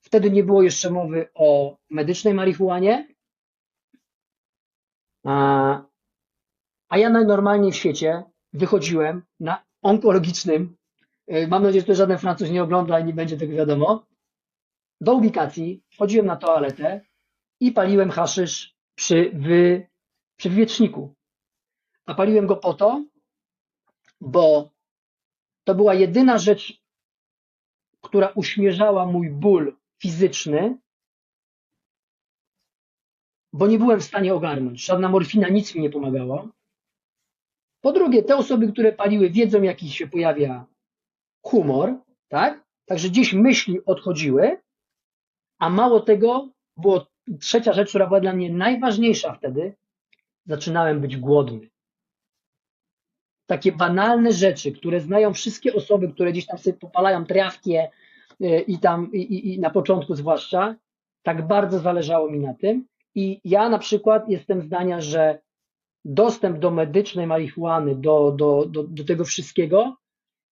Wtedy nie było jeszcze mowy o medycznej marihuanie, a, a ja najnormalniej w świecie wychodziłem na onkologicznym, y, mam nadzieję, że to żaden Francuz nie ogląda i nie będzie tego wiadomo, do ubikacji, wchodziłem na toaletę i paliłem haszysz przy, wy, przy. A paliłem go po to, bo to była jedyna rzecz, która uśmierzała mój ból fizyczny, bo nie byłem w stanie ogarnąć. Żadna morfina nic mi nie pomagała. Po drugie, te osoby, które paliły, wiedzą, jaki się pojawia humor, tak? Także gdzieś myśli odchodziły, a mało tego, było trzecia rzecz, która była dla mnie najważniejsza wtedy, zaczynałem być głodny. Takie banalne rzeczy, które znają wszystkie osoby, które gdzieś tam sobie popalają trawkę e, i tam, i, i, i na początku zwłaszcza, tak bardzo zależało mi na tym. I ja na przykład jestem zdania, że dostęp do medycznej marihuany, do, do, do, do tego wszystkiego,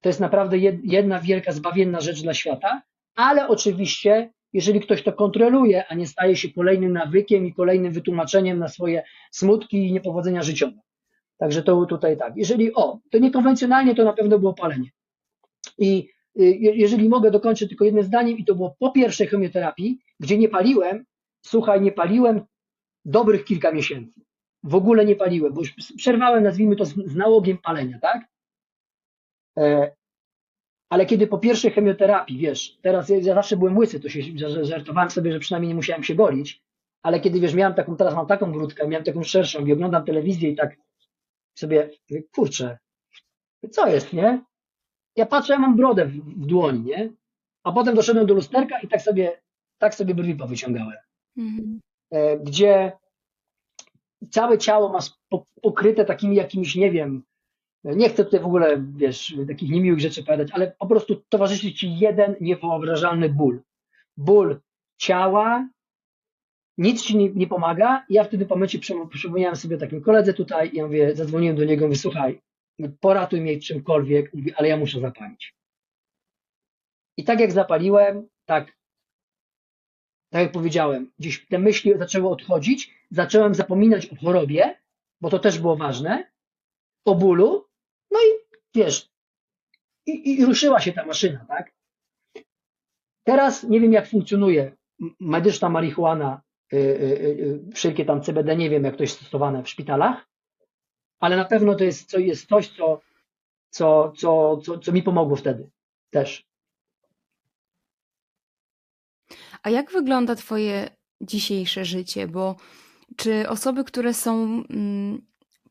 to jest naprawdę jedna wielka, zbawienna rzecz dla świata, ale oczywiście, jeżeli ktoś to kontroluje, a nie staje się kolejnym nawykiem i kolejnym wytłumaczeniem na swoje smutki i niepowodzenia życiowe. Także to tutaj tak. Jeżeli, o, to niekonwencjonalnie to na pewno było palenie. I y, jeżeli mogę, dokończę tylko jednym zdaniem, i to było po pierwszej chemioterapii, gdzie nie paliłem, słuchaj, nie paliłem dobrych kilka miesięcy w ogóle nie paliłem, bo już przerwałem, nazwijmy to, z nałogiem palenia, tak? E, ale kiedy po pierwszej chemioterapii, wiesz, teraz ja zawsze byłem łysy, to się żartowałem sobie, że przynajmniej nie musiałem się golić, ale kiedy, wiesz, miałem taką, teraz mam taką brudkę, miałem taką szerszą i oglądam telewizję i tak sobie, kurczę, co jest, nie? Ja patrzę, ja mam brodę w, w dłoni, nie? A potem doszedłem do lusterka i tak sobie, tak sobie brwi powyciągałem. Mhm. E, gdzie całe ciało masz pokryte takimi jakimiś, nie wiem, nie chcę tutaj w ogóle, wiesz, takich niemiłych rzeczy powiedzieć, ale po prostu towarzyszy ci jeden niewyobrażalny ból. Ból ciała, nic ci nie, nie pomaga. Ja wtedy po momencie przypomniałem sobie o takim koledze tutaj i ja mówię, zadzwoniłem do niego, mówię, słuchaj, poratuj mnie czymkolwiek, mówię, ale ja muszę zapalić. I tak jak zapaliłem, tak tak jak powiedziałem, gdzieś te myśli zaczęły odchodzić, zacząłem zapominać o chorobie, bo to też było ważne, o bólu, no i wiesz, i, i ruszyła się ta maszyna, tak? Teraz nie wiem, jak funkcjonuje medyczna marihuana, wszelkie tam CBD, nie wiem, jak to jest stosowane w szpitalach, ale na pewno to jest, to jest coś, co, co, co, co, co mi pomogło wtedy też. A jak wygląda Twoje dzisiejsze życie? Bo czy osoby, które są mm,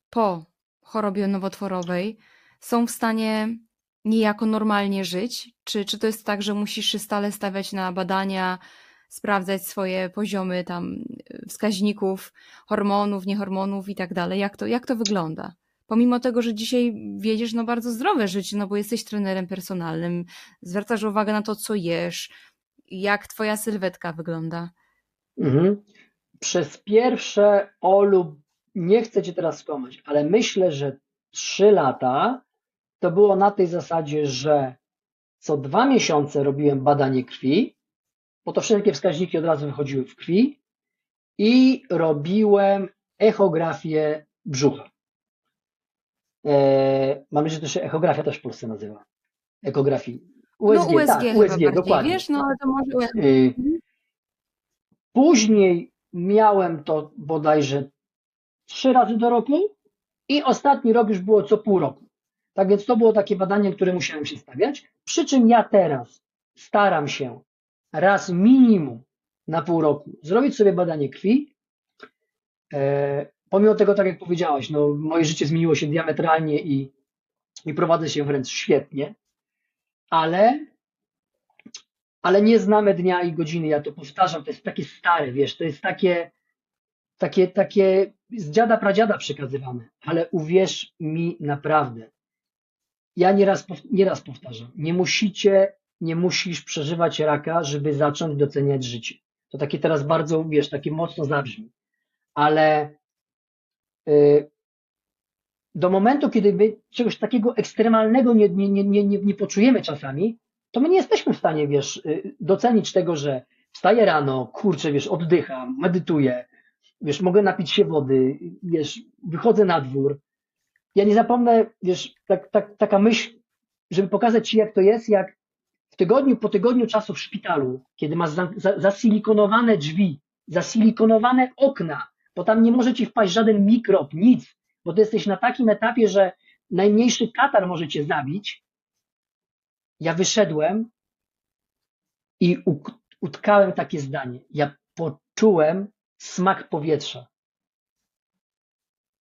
po chorobie nowotworowej, są w stanie niejako normalnie żyć? Czy, czy to jest tak, że musisz się stale stawiać na badania, sprawdzać swoje poziomy tam y, wskaźników, hormonów, niehormonów i tak dalej? Jak to, jak to wygląda? Pomimo tego, że dzisiaj wiedziesz no bardzo zdrowe życie, no bo jesteś trenerem personalnym, zwracasz uwagę na to, co jesz, jak twoja sylwetka wygląda? Mhm. Przez pierwsze, Olu, nie chcę cię teraz skłamać, ale myślę, że trzy lata to było na tej zasadzie, że co dwa miesiące robiłem badanie krwi, bo to wszelkie wskaźniki od razu wychodziły w krwi i robiłem echografię brzucha. E, mam nadzieję, że to się echografia też w Polsce nazywa. Ekografii. USG, no USG, tak, USG, bardziej, dokładnie. wiesz, no ale to może... Y, Później miałem to bodajże trzy razy do roku i ostatni rok już było co pół roku. Tak więc to było takie badanie, które musiałem się stawiać. Przy czym ja teraz staram się raz minimum na pół roku zrobić sobie badanie krwi. E, pomimo tego, tak jak powiedziałaś, no, moje życie zmieniło się diametralnie i, i prowadzę się wręcz świetnie, ale ale nie znamy dnia i godziny. Ja to powtarzam, to jest takie stare, wiesz, to jest takie, takie, takie z dziada pradziada przekazywane, ale uwierz mi naprawdę. Ja nieraz, nieraz powtarzam, nie musicie, nie musisz przeżywać raka, żeby zacząć doceniać życie. To takie teraz bardzo, wiesz, takie mocno zabrzmi, ale y, do momentu, kiedy my czegoś takiego ekstremalnego nie, nie, nie, nie, nie nie poczujemy czasami, to my nie jesteśmy w stanie, wiesz, y, docenić tego, że wstaję rano, kurczę, wiesz, oddycham, medytuję, wiesz, mogę napić się wody, wiesz, wychodzę na dwór. Ja nie zapomnę, wiesz, tak, tak, taka myśl, żeby pokazać Ci, jak to jest, jak w tygodniu, po tygodniu czasu w szpitalu, kiedy masz za, za, zasilikonowane drzwi, zasilikonowane okna, bo tam nie może Ci wpaść żaden mikrob, nic, bo Ty jesteś na takim etapie, że najmniejszy katar może Cię zabić, ja wyszedłem i utkałem takie zdanie. Ja poczułem smak powietrza.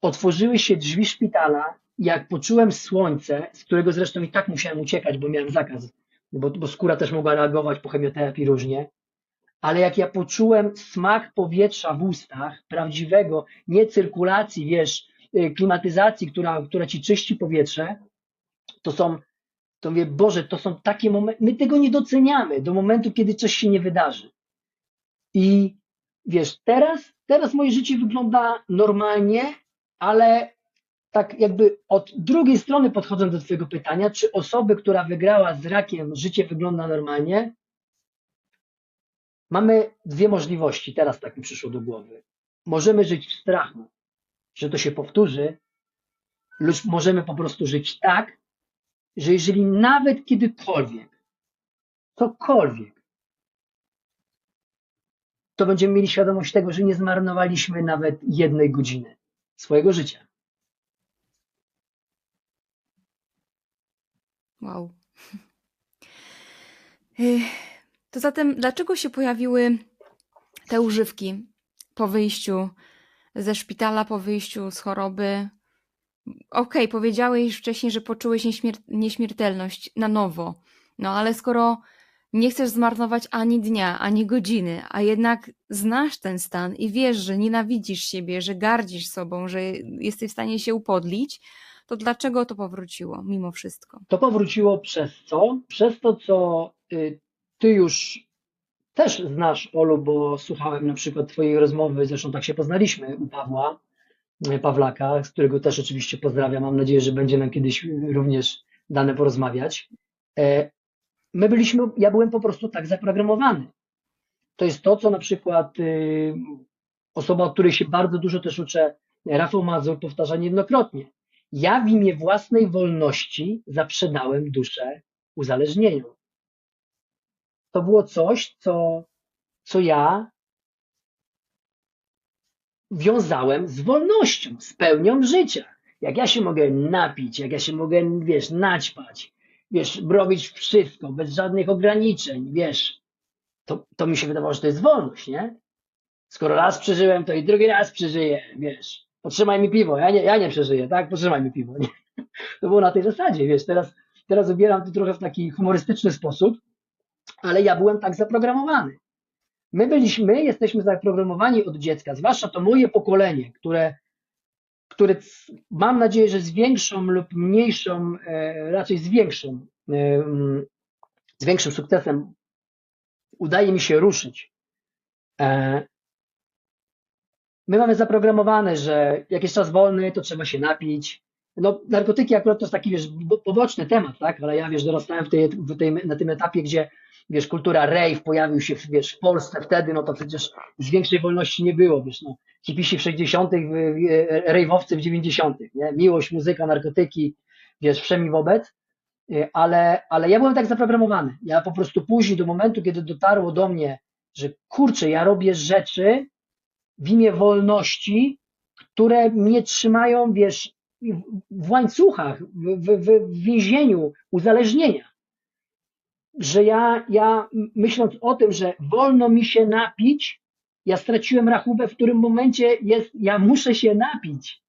Otworzyły się drzwi szpitala, jak poczułem słońce, z którego zresztą i tak musiałem uciekać, bo miałem zakaz, bo, bo skóra też mogła reagować po chemioterapii różnie, ale jak ja poczułem smak powietrza w ustach, prawdziwego, nie cyrkulacji, wiesz, y, klimatyzacji, która, która ci czyści powietrze, to są to mówię, Boże, to są takie momenty, my tego nie doceniamy do momentu, kiedy coś się nie wydarzy. I wiesz, teraz, teraz moje życie wygląda normalnie, ale tak jakby od drugiej strony podchodząc do Twojego pytania, czy osoby, która wygrała z rakiem, życie wygląda normalnie? Mamy dwie możliwości, teraz tak mi przyszło do głowy. Możemy żyć w strachu, że to się powtórzy, lub możemy po prostu żyć tak, że jeżeli nawet kiedykolwiek, cokolwiek, to będziemy mieli świadomość tego, że nie zmarnowaliśmy nawet jednej godziny swojego życia. Wow. To zatem, dlaczego się pojawiły te używki po wyjściu ze szpitala, po wyjściu z choroby? Okej, powiedziałeś wcześniej, że poczułeś nieśmier- nieśmiertelność na nowo. No ale skoro nie chcesz zmarnować ani dnia, ani godziny, a jednak znasz ten stan i wiesz, że nienawidzisz siebie, że gardzisz sobą, że jesteś w stanie się upodlić, to dlaczego to powróciło mimo wszystko? To powróciło przez co? Przez to, co y, ty już też znasz, Olu, bo słuchałem na przykład twojej rozmowy, zresztą tak się poznaliśmy u Pawła, y, Pawlaka, z którego też oczywiście pozdrawiam. Mam nadzieję, że będzie nam kiedyś również dane porozmawiać. E, My byliśmy, ja byłem po prostu tak zaprogramowany. To jest to, co na przykład y, osoba, od której się bardzo dużo też uczę, Rafał Mazur powtarza niejednokrotnie. Ja w imię własnej wolności zaprzedałem duszę uzależnieniu. To było coś, co, co ja wiązałem z wolnością, z pełnią życia. Jak ja się mogę napić, jak ja się mogę, wiesz, naćpać, wiesz, robić wszystko bez żadnych ograniczeń, wiesz, to, to mi się wydawało, że to jest wolność, nie? Skoro raz przeżyłem, to i drugi raz przeżyję, wiesz. Potrzymaj mi piwo, ja nie, ja nie przeżyję, tak? Potrzymaj mi piwo. Nie? To było na tej zasadzie, wiesz, teraz, teraz ubieram to trochę w taki humorystyczny sposób, ale ja byłem tak zaprogramowany. My byliśmy, jesteśmy zaprogramowani od dziecka, zwłaszcza to moje pokolenie, które, które mam nadzieję, że z większą lub mniejszą, e, raczej z większym, e, z większym sukcesem udaje mi się ruszyć. My mamy zaprogramowane, że jak jest czas wolny, to trzeba się napić. No, narkotyki akurat to jest taki, wiesz, bo- poboczny temat, tak? Ale ja, wiesz, dorastałem w tej, w tej, na tym etapie, gdzie wiesz, kultura rave pojawił się, wiesz, w Polsce wtedy, no to przecież już większej wolności nie było, wiesz, no, hipisi w 60., rave'owcy w 90., nie? Miłość, muzyka, narkotyki, wiesz, wszemi wobec, y, ale, ale ja byłem tak zaprogramowany. Ja po prostu później, do momentu, kiedy dotarło do mnie, że kurczę, ja robię rzeczy w imię wolności, które mnie trzymają, wiesz, w łańcuchach, w, w, w więzieniu uzależnienia. Że ja, ja myśląc o tym, że wolno mi się napić, ja straciłem rachubę, w którym momencie jest, ja muszę się napić.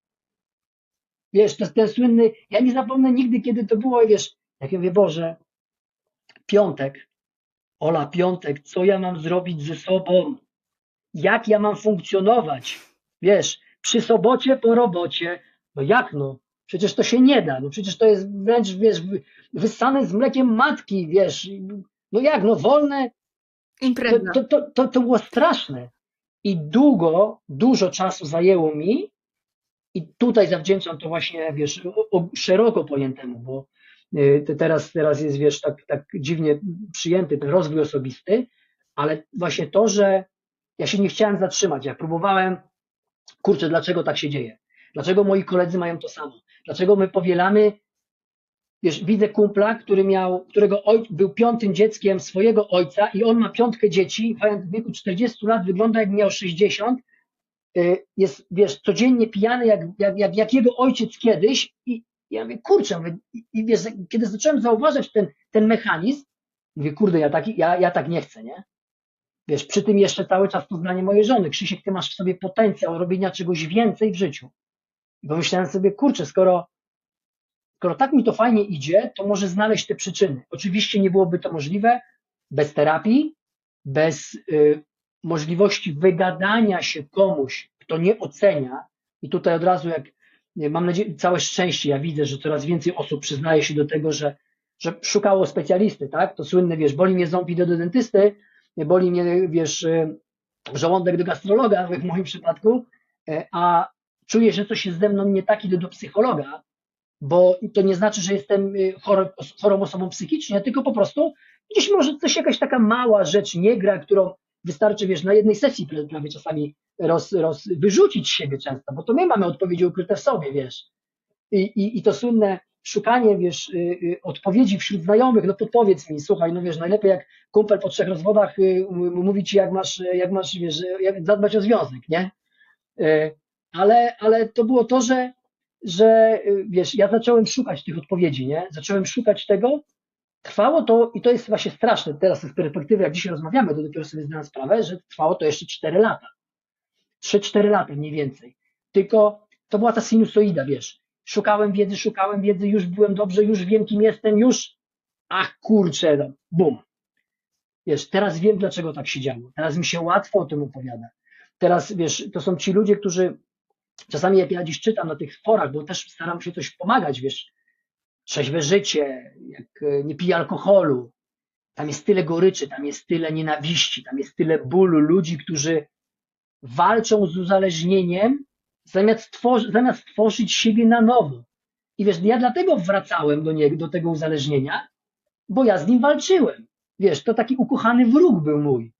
Wiesz, to jest ten słynny, ja nie zapomnę nigdy, kiedy to było, wiesz, jak ja mówię, Boże, piątek, Ola, piątek, co ja mam zrobić ze sobą? Jak ja mam funkcjonować? Wiesz, przy sobocie po robocie, no jak no? Przecież to się nie da, no przecież to jest wręcz, wiesz, wyssane z mlekiem matki, wiesz, no jak, no wolne, Impreza. to, to, to, to było straszne. I długo, dużo czasu zajęło mi i tutaj zawdzięczam to właśnie, wiesz, szeroko pojętemu, bo y, teraz, teraz jest, wiesz, tak, tak dziwnie przyjęty ten rozwój osobisty, ale właśnie to, że ja się nie chciałem zatrzymać, ja próbowałem, kurczę, dlaczego tak się dzieje? Dlaczego moi koledzy mają to samo? Dlaczego my powielamy Wiesz, widzę kumpla, który miał, którego ojc był piątym dzieckiem swojego ojca i on ma piątkę dzieci, w wieku 40 lat wygląda jak miał 60, y, jest, wiesz, codziennie pijany jak, jak, jak, jak jego ojciec kiedyś i ja mówię, kurczę, mówię, i wiesz, kiedy zacząłem zauważać ten, ten mechanizm, mówię, kurde, ja tak, ja, ja tak nie chcę, nie? Wiesz, przy tym jeszcze cały czas poznanie mojej żony. Krzysiek, ty masz w sobie potencjał robienia czegoś więcej w życiu. I pomyślałem sobie, kurczę, skoro skoro tak mi to fajnie idzie, to może znaleźć te przyczyny. Oczywiście nie byłoby to możliwe bez terapii, bez y, możliwości wygadania się komuś, kto nie ocenia. I tutaj od razu, jak mam nadzieję, całe szczęście, ja widzę, że coraz więcej osób przyznaje się do tego, że, że szukało specjalisty, tak? To słynne, wiesz, boli mnie ząb, idę do dentysty, boli mnie, wiesz, y, żołądek do gastrologa, w moim przypadku, y, a czuję, że coś jest ze mną nie tak, idę do psychologa, bo to nie znaczy, że jestem y, chorą osobą psychicznie, tylko po prostu gdzieś może coś, jakaś taka mała rzecz nie gra, którą wystarczy, wiesz, na jednej sesji prawie czasami roz, roz, wyrzucić siebie często, bo to my mamy odpowiedzi ukryte w sobie, wiesz. I, i, i to słynne szukanie, wiesz, y, y, odpowiedzi wśród znajomych, no to powiedz mi, słuchaj, no wiesz, najlepiej jak kumpel po trzech rozwodach y, mówi ci, jak masz, jak masz, wiesz, jak zadbać o związek, nie? Ale, ale to było to, że że wiesz, ja zacząłem szukać tych odpowiedzi, nie? Zacząłem szukać tego. Trwało to, i to jest właśnie straszne teraz z perspektywy, jak dzisiaj rozmawiamy, to dopiero sobie zdałem sprawę, że trwało to jeszcze 4 lata. 3-4 lata mniej więcej. Tylko to była ta sinusoida, wiesz. Szukałem wiedzy, szukałem wiedzy, już byłem dobrze, już wiem, kim jestem, już. Ach kurczę, no, bum. Wiesz, teraz wiem, dlaczego tak się działo. Teraz mi się łatwo o tym opowiada. Teraz, wiesz, to są ci ludzie, którzy Czasami jak ja dziś czytam na tych forach, bo też staram się coś pomagać, wiesz, trzeźwe życie, jak e, nie piję alkoholu, tam jest tyle goryczy, tam jest tyle nienawiści, tam jest tyle bólu ludzi, którzy walczą z uzależnieniem, zamiast, tworzy, zamiast tworzyć siebie na nowo. I wiesz, ja dlatego wracałem do niego, do tego uzależnienia, bo ja z nim walczyłem. Wiesz, to taki ukochany wróg był mój.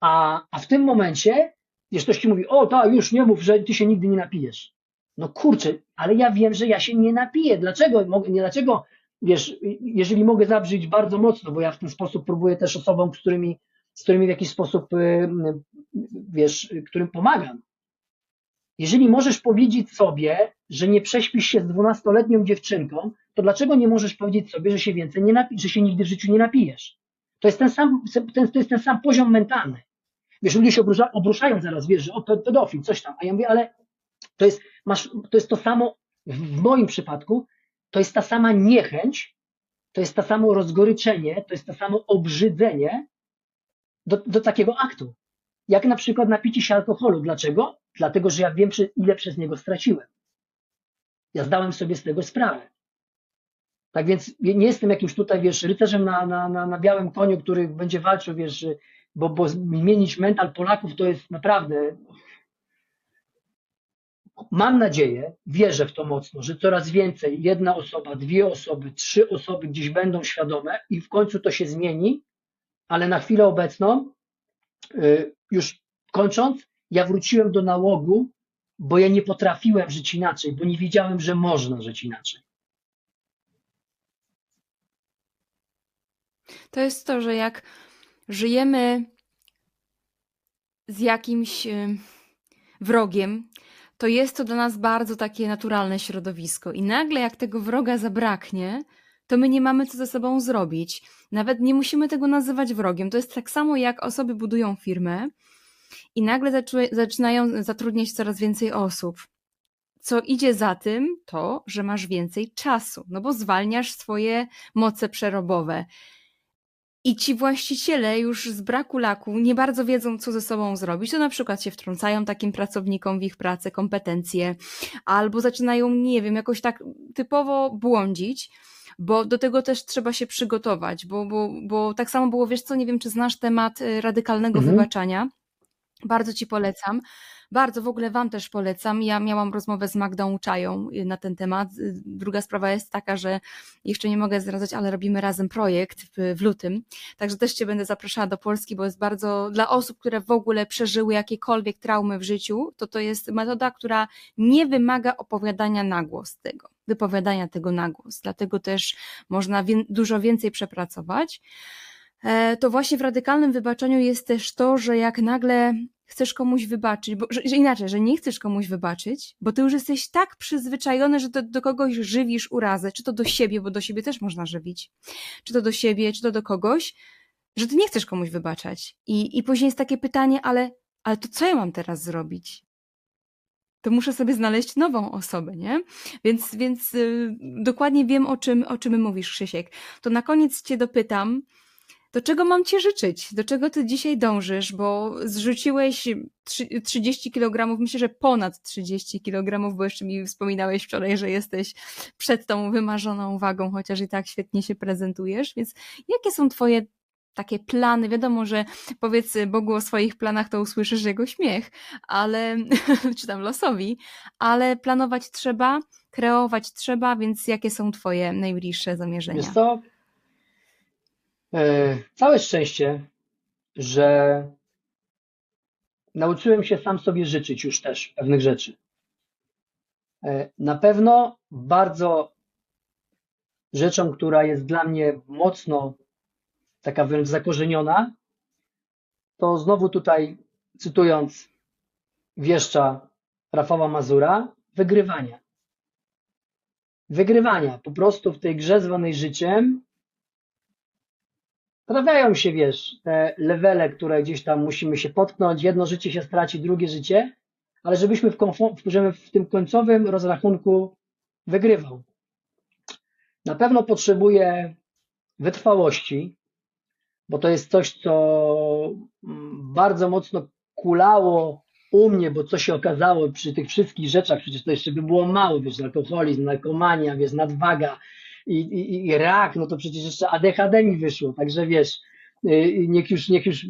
A, a w tym momencie Wiesz, ktoś ci mówi, o tak, już nie mów, że ty się nigdy nie napijesz. No kurczę, ale ja wiem, że ja się nie napiję. Dlaczego? Nie dlaczego, wiesz, jeżeli mogę zabrzyć bardzo mocno, bo ja w ten sposób próbuję też osobom, z którymi, z którymi w jakiś sposób, y, wiesz, którym pomagam. Jeżeli możesz powiedzieć sobie, że nie prześpisz się z dwunastoletnią dziewczynką, to dlaczego nie możesz powiedzieć sobie, że się więcej nie że się nigdy w życiu nie napijesz? To jest ten sam, ten, to jest ten sam poziom mentalny. Wiesz, ludzie się obrusza, obruszają zaraz, wiesz, że o, pedofil, coś tam. A ja mówię, ale to jest, masz, to jest to samo, w moim przypadku, to jest ta sama niechęć, to jest to samo rozgoryczenie, to jest to samo obrzydzenie do, do takiego aktu. Jak na przykład napicie się alkoholu. Dlaczego? Dlatego, że ja wiem, ile przez niego straciłem. Ja zdałem sobie z tego sprawę. Tak więc nie jestem jakimś tutaj, wiesz, rycerzem na, na, na, na białym koniu, który będzie walczył, wiesz, bo, bo zmienić mental Polaków to jest naprawdę. Mam nadzieję, wierzę w to mocno, że coraz więcej, jedna osoba, dwie osoby, trzy osoby gdzieś będą świadome i w końcu to się zmieni ale na chwilę obecną, y, już kończąc, ja wróciłem do nałogu, bo ja nie potrafiłem żyć inaczej, bo nie wiedziałem, że można żyć inaczej. To jest to, że jak żyjemy z jakimś y, wrogiem, to jest to dla nas bardzo takie naturalne środowisko. I nagle, jak tego wroga zabraknie, to my nie mamy co ze sobą zrobić. Nawet nie musimy tego nazywać wrogiem. To jest tak samo, jak osoby budują firmę i nagle zaczynają zatrudniać coraz więcej osób. Co idzie za tym, to, że masz więcej czasu, no bo zwalniasz swoje moce przerobowe. I ci właściciele już z braku laku nie bardzo wiedzą, co ze sobą zrobić. To na przykład się wtrącają takim pracownikom w ich pracę, kompetencje, albo zaczynają, nie wiem, jakoś tak typowo błądzić bo do tego też trzeba się przygotować, bo, bo, bo tak samo było, wiesz co, nie wiem, czy znasz temat y, radykalnego mhm. wybaczania. Bardzo Ci polecam. Bardzo w ogóle Wam też polecam. Ja miałam rozmowę z Magdą Czają y, na ten temat. Y, druga sprawa jest taka, że jeszcze nie mogę zdradzać, ale robimy razem projekt w, w lutym. Także też Cię będę zapraszała do Polski, bo jest bardzo dla osób, które w ogóle przeżyły jakiekolwiek traumy w życiu, to to jest metoda, która nie wymaga opowiadania na głos tego wypowiadania tego na głos. Dlatego też można wie, dużo więcej przepracować. E, to właśnie w radykalnym wybaczeniu jest też to, że jak nagle chcesz komuś wybaczyć, bo, że, że, inaczej, że nie chcesz komuś wybaczyć, bo ty już jesteś tak przyzwyczajony, że do, do kogoś żywisz urazę, czy to do siebie, bo do siebie też można żywić, czy to do siebie, czy to do kogoś, że ty nie chcesz komuś wybaczać. I, i później jest takie pytanie, ale, ale to co ja mam teraz zrobić? To muszę sobie znaleźć nową osobę, nie? Więc, więc yy, dokładnie wiem, o czym, o czym mówisz, Krzysiek. To na koniec cię dopytam, do czego mam Ci życzyć? Do czego Ty dzisiaj dążysz? Bo zrzuciłeś 30 kg, myślę, że ponad 30 kg, bo jeszcze mi wspominałeś wczoraj, że jesteś przed tą wymarzoną wagą, chociaż i tak świetnie się prezentujesz. Więc jakie są Twoje takie plany? Wiadomo, że powiedz Bogu o swoich planach, to usłyszysz jego śmiech, ale czy tam losowi, ale planować trzeba, kreować trzeba, więc jakie są Twoje najbliższe zamierzenia? Wiesz co? E, całe szczęście, że nauczyłem się sam sobie życzyć już też pewnych rzeczy. E, na pewno bardzo rzeczą, która jest dla mnie mocno taka wręcz zakorzeniona, to znowu tutaj cytując wieszcza Rafała Mazura, wygrywania. Wygrywania. Po prostu w tej grze zwanej życiem Pojawiają się, wiesz, te levele, które gdzieś tam musimy się potknąć. Jedno życie się straci, drugie życie, ale żebyśmy w, żebym w tym końcowym rozrachunku wygrywał. Na pewno potrzebuję wytrwałości, bo to jest coś, co mm, bardzo mocno kulało u mnie, bo co się okazało przy tych wszystkich rzeczach, przecież to jeszcze by było mało, wiesz, alkoholizm, narkomania, wiesz, nadwaga, i, i, i rak, no to przecież jeszcze ADHD mi wyszło, także wiesz, y, niech już, niech już,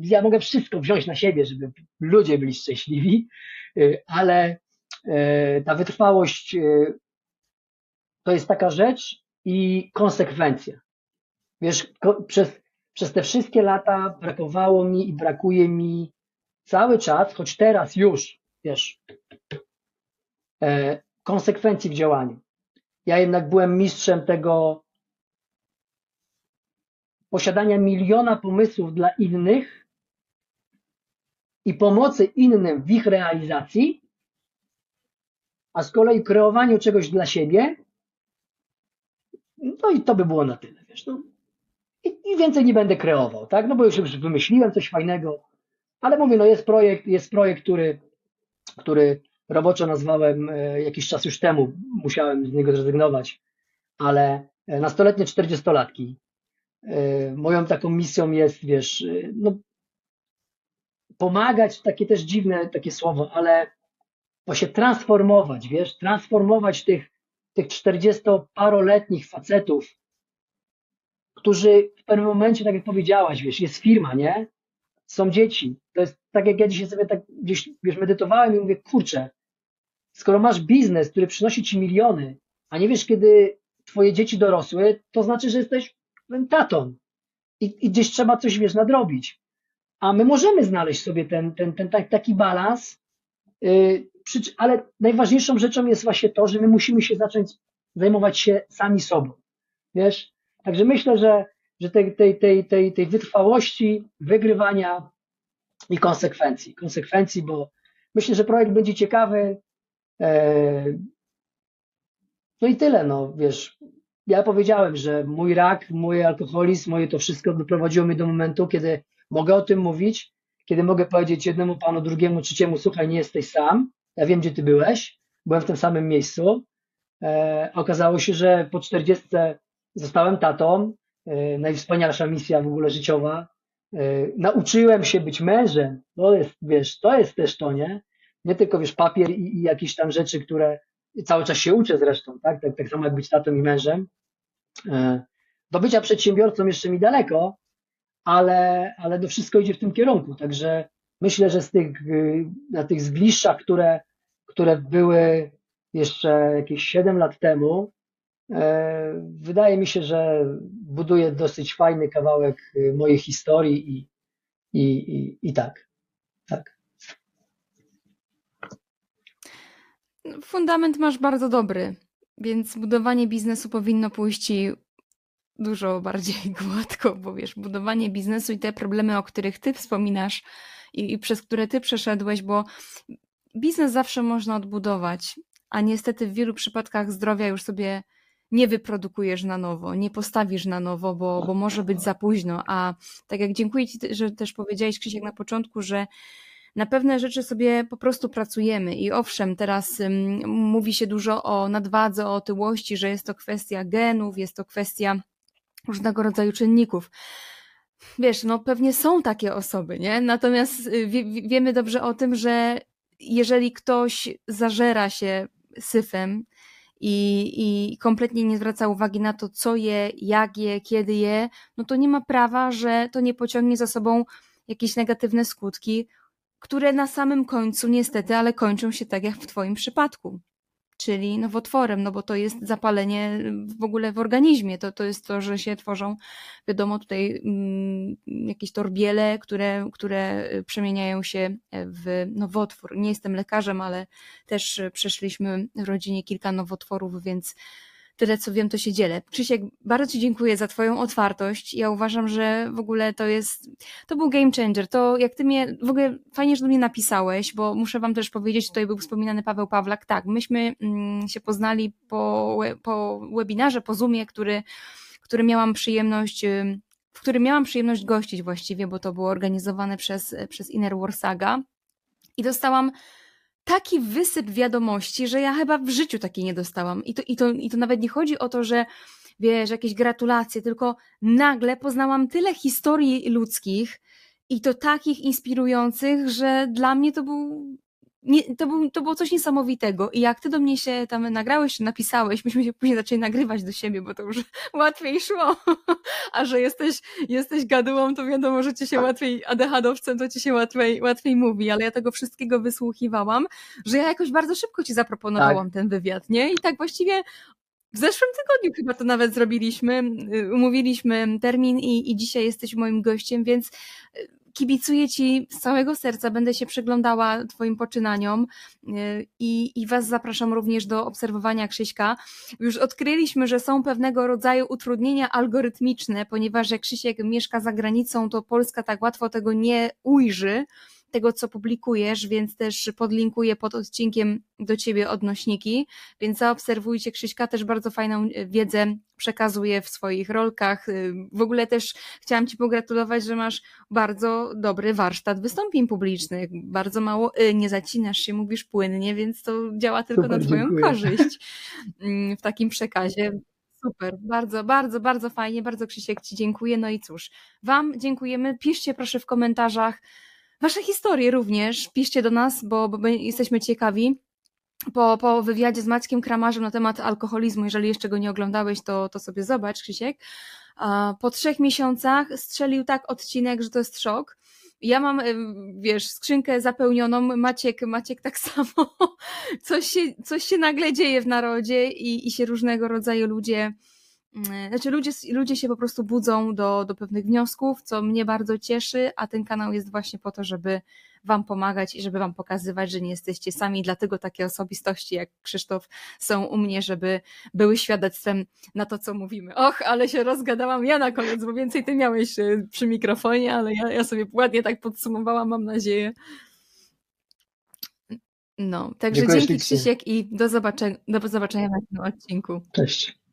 ja mogę wszystko wziąć na siebie, żeby ludzie byli szczęśliwi, y, ale y, ta wytrwałość to jest taka rzecz i konsekwencja. Wiesz, przez, przez te wszystkie lata brakowało mi i brakuje mi cały czas, choć teraz już, wiesz, konsekwencji w działaniu. Ja jednak byłem mistrzem tego posiadania miliona pomysłów dla innych i pomocy innym w ich realizacji, a z kolei kreowaniu czegoś dla siebie, no i to by było na tyle, wiesz, no. I, I, więcej nie będę kreował, tak, no bo już wymyśliłem coś fajnego, ale mówię, no jest projekt, jest projekt, który, który roboczo nazwałem e, jakiś czas już temu, musiałem z niego zrezygnować, ale e, nastoletnie czterdziestolatki, e, moją taką misją jest, wiesz, no, pomagać, takie też dziwne takie słowo, ale właśnie transformować, wiesz, transformować tych, tych czterdziestoparoletnich facetów, którzy w pewnym momencie, tak jak powiedziałaś, wiesz, jest firma, nie? Są dzieci. To jest tak, jak ja dzisiaj sobie tak gdzieś, wiesz, medytowałem i mówię, kurczę, skoro masz biznes, który przynosi ci miliony, a nie wiesz, kiedy twoje dzieci dorosły, to znaczy, że jesteś tatą. i, i gdzieś trzeba coś, wiesz, nadrobić. A my możemy znaleźć sobie ten, ten, ten taki balans, yy, ale najważniejszą rzeczą jest właśnie to, że my musimy się zacząć zajmować się sami sobą. Wiesz? Także myślę, że, że tej, tej, tej, tej, tej wytrwałości, wygrywania i konsekwencji. Konsekwencji, bo myślę, że projekt będzie ciekawy. E, no i tyle, no wiesz. Ja powiedziałem, że mój rak, mój alkoholizm, moje to wszystko doprowadziło mnie do momentu, kiedy mogę o tym mówić, kiedy mogę powiedzieć jednemu panu, drugiemu, trzeciemu, słuchaj, nie jesteś sam, ja wiem, gdzie ty byłeś, byłem w tym samym miejscu. E, okazało się, że po 40 zostałem tatą, e, najwspanialsza misja w ogóle życiowa. E, nauczyłem się być mężem, to jest, wiesz, to jest też to, nie? Nie tylko, wiesz, papier i, i jakieś tam rzeczy, które cały czas się uczę zresztą, tak? Tak, tak samo jak być tatą i mężem. E, do bycia przedsiębiorcą jeszcze mi daleko, ale, ale to wszystko idzie w tym kierunku. Także myślę, że z tych, y, na tych zgliszczach, które, które były jeszcze jakieś 7 lat temu, wydaje mi się, że buduje dosyć fajny kawałek y, mojej historii i, i, i, i tak. Tak. Fundament masz bardzo dobry, więc budowanie biznesu powinno pójść ci dużo bardziej gładko, bo wiesz, budowanie biznesu i te problemy, o których ty wspominasz i, i przez które ty przeszedłeś, bo biznes zawsze można odbudować, a niestety w wielu przypadkach zdrowia już sobie nie wyprodukujesz na nowo, nie postawisz na nowo, bo, bo może być za późno. A tak jak dziękuję Ci, że też powiedziałeś, Krzysiek, na początku, że na pewne rzeczy sobie po prostu pracujemy i owszem, teraz um, mówi się dużo o nadwadze, o otyłości, że jest to kwestia genów, jest to kwestia różnego rodzaju czynników. Wiesz, no pewnie są takie osoby, nie? Natomiast y, wie, wiemy dobrze o tym, że jeżeli ktoś zażera się syfem i, i kompletnie nie zwraca uwagi na to, co je, jak je, kiedy je, no to nie ma prawa, że to nie pociągnie za sobą jakieś negatywne skutki, które na samym końcu niestety, ale kończą się tak jak w Twoim przypadku czyli nowotworem, no bo to jest zapalenie w ogóle w organizmie. To, to jest to, że się tworzą, wiadomo, tutaj mm, jakieś torbiele, które, które przemieniają się w nowotwór. Nie jestem lekarzem, ale też przeszliśmy w rodzinie kilka nowotworów, więc tyle co wiem, to się dzielę. Krzysiek, bardzo Ci dziękuję za Twoją otwartość. Ja uważam, że w ogóle to jest, to był game changer. To jak Ty mnie, w ogóle fajnie, że do mnie napisałeś, bo muszę Wam też powiedzieć, tutaj był wspominany Paweł Pawlak. Tak, myśmy mm, się poznali po, po webinarze, po Zoomie, który, który miałam przyjemność w którym miałam przyjemność gościć właściwie, bo to było organizowane przez, przez Inner Warsaga i dostałam taki wysyp wiadomości, że ja chyba w życiu takiej nie dostałam. I to, i to, i to nawet nie chodzi o to, że wiesz, jakieś gratulacje, tylko nagle poznałam tyle historii ludzkich i to takich inspirujących, że dla mnie to był nie, to, był, to było coś niesamowitego. I jak ty do mnie się tam nagrałeś, napisałeś, myśmy się później zaczęli nagrywać do siebie, bo to już łatwiej szło. A że jesteś, jesteś gadułą, to wiadomo, że ci się tak. łatwiej, ADHD-owcem to ci się łatwiej, łatwiej mówi, ale ja tego wszystkiego wysłuchiwałam, że ja jakoś bardzo szybko ci zaproponowałam tak. ten wywiad, nie? I tak właściwie w zeszłym tygodniu chyba to nawet zrobiliśmy, y, umówiliśmy termin i, i dzisiaj jesteś moim gościem, więc y, kibicuję Ci z całego serca, będę się przyglądała Twoim poczynaniom y, i, i Was zapraszam również do obserwowania Krzyśka. Już odkryliśmy, że są pewnego rodzaju utrudnienia algorytmiczne, ponieważ jak Krzysiek mieszka za granicą, to Polska tak łatwo tego nie ujrzy, tego, co publikujesz, więc też podlinkuję pod odcinkiem do Ciebie odnośniki, więc zaobserwujcie, Krzyśka też bardzo fajną e, wiedzę przekazuje w swoich rolkach. E, w ogóle też chciałam Ci pogratulować, że masz bardzo dobry warsztat wystąpień publicznych. Bardzo mało, e, nie zacinasz się, mówisz płynnie, więc to działa tylko Super, na Twoją dziękuję. korzyść mm, w takim przekazie. Super, bardzo, bardzo, bardzo fajnie, bardzo Krzysiek Ci dziękuję. No i cóż, Wam dziękujemy. Piszcie proszę w komentarzach, Wasze historie również piszcie do nas, bo, bo jesteśmy ciekawi. Po, po wywiadzie z Maćkiem Kramarzem na temat alkoholizmu, jeżeli jeszcze go nie oglądałeś, to, to sobie zobacz, Krzysiek. Po trzech miesiącach strzelił tak odcinek, że to jest szok. Ja mam, wiesz, skrzynkę zapełnioną, Maciek, Maciek tak samo. Coś się, coś się nagle dzieje w narodzie i, i się różnego rodzaju ludzie znaczy ludzie, ludzie się po prostu budzą do, do pewnych wniosków, co mnie bardzo cieszy, a ten kanał jest właśnie po to, żeby Wam pomagać i żeby Wam pokazywać, że nie jesteście sami. Dlatego takie osobistości jak Krzysztof są u mnie, żeby były świadectwem na to, co mówimy. Och, ale się rozgadałam ja na koniec, bo więcej Ty miałeś e, przy mikrofonie, ale ja, ja sobie ładnie tak podsumowałam, mam nadzieję. No, także Dziękuję dzięki. Krzysiek i do zobaczenia, do zobaczenia na tym odcinku. Cześć.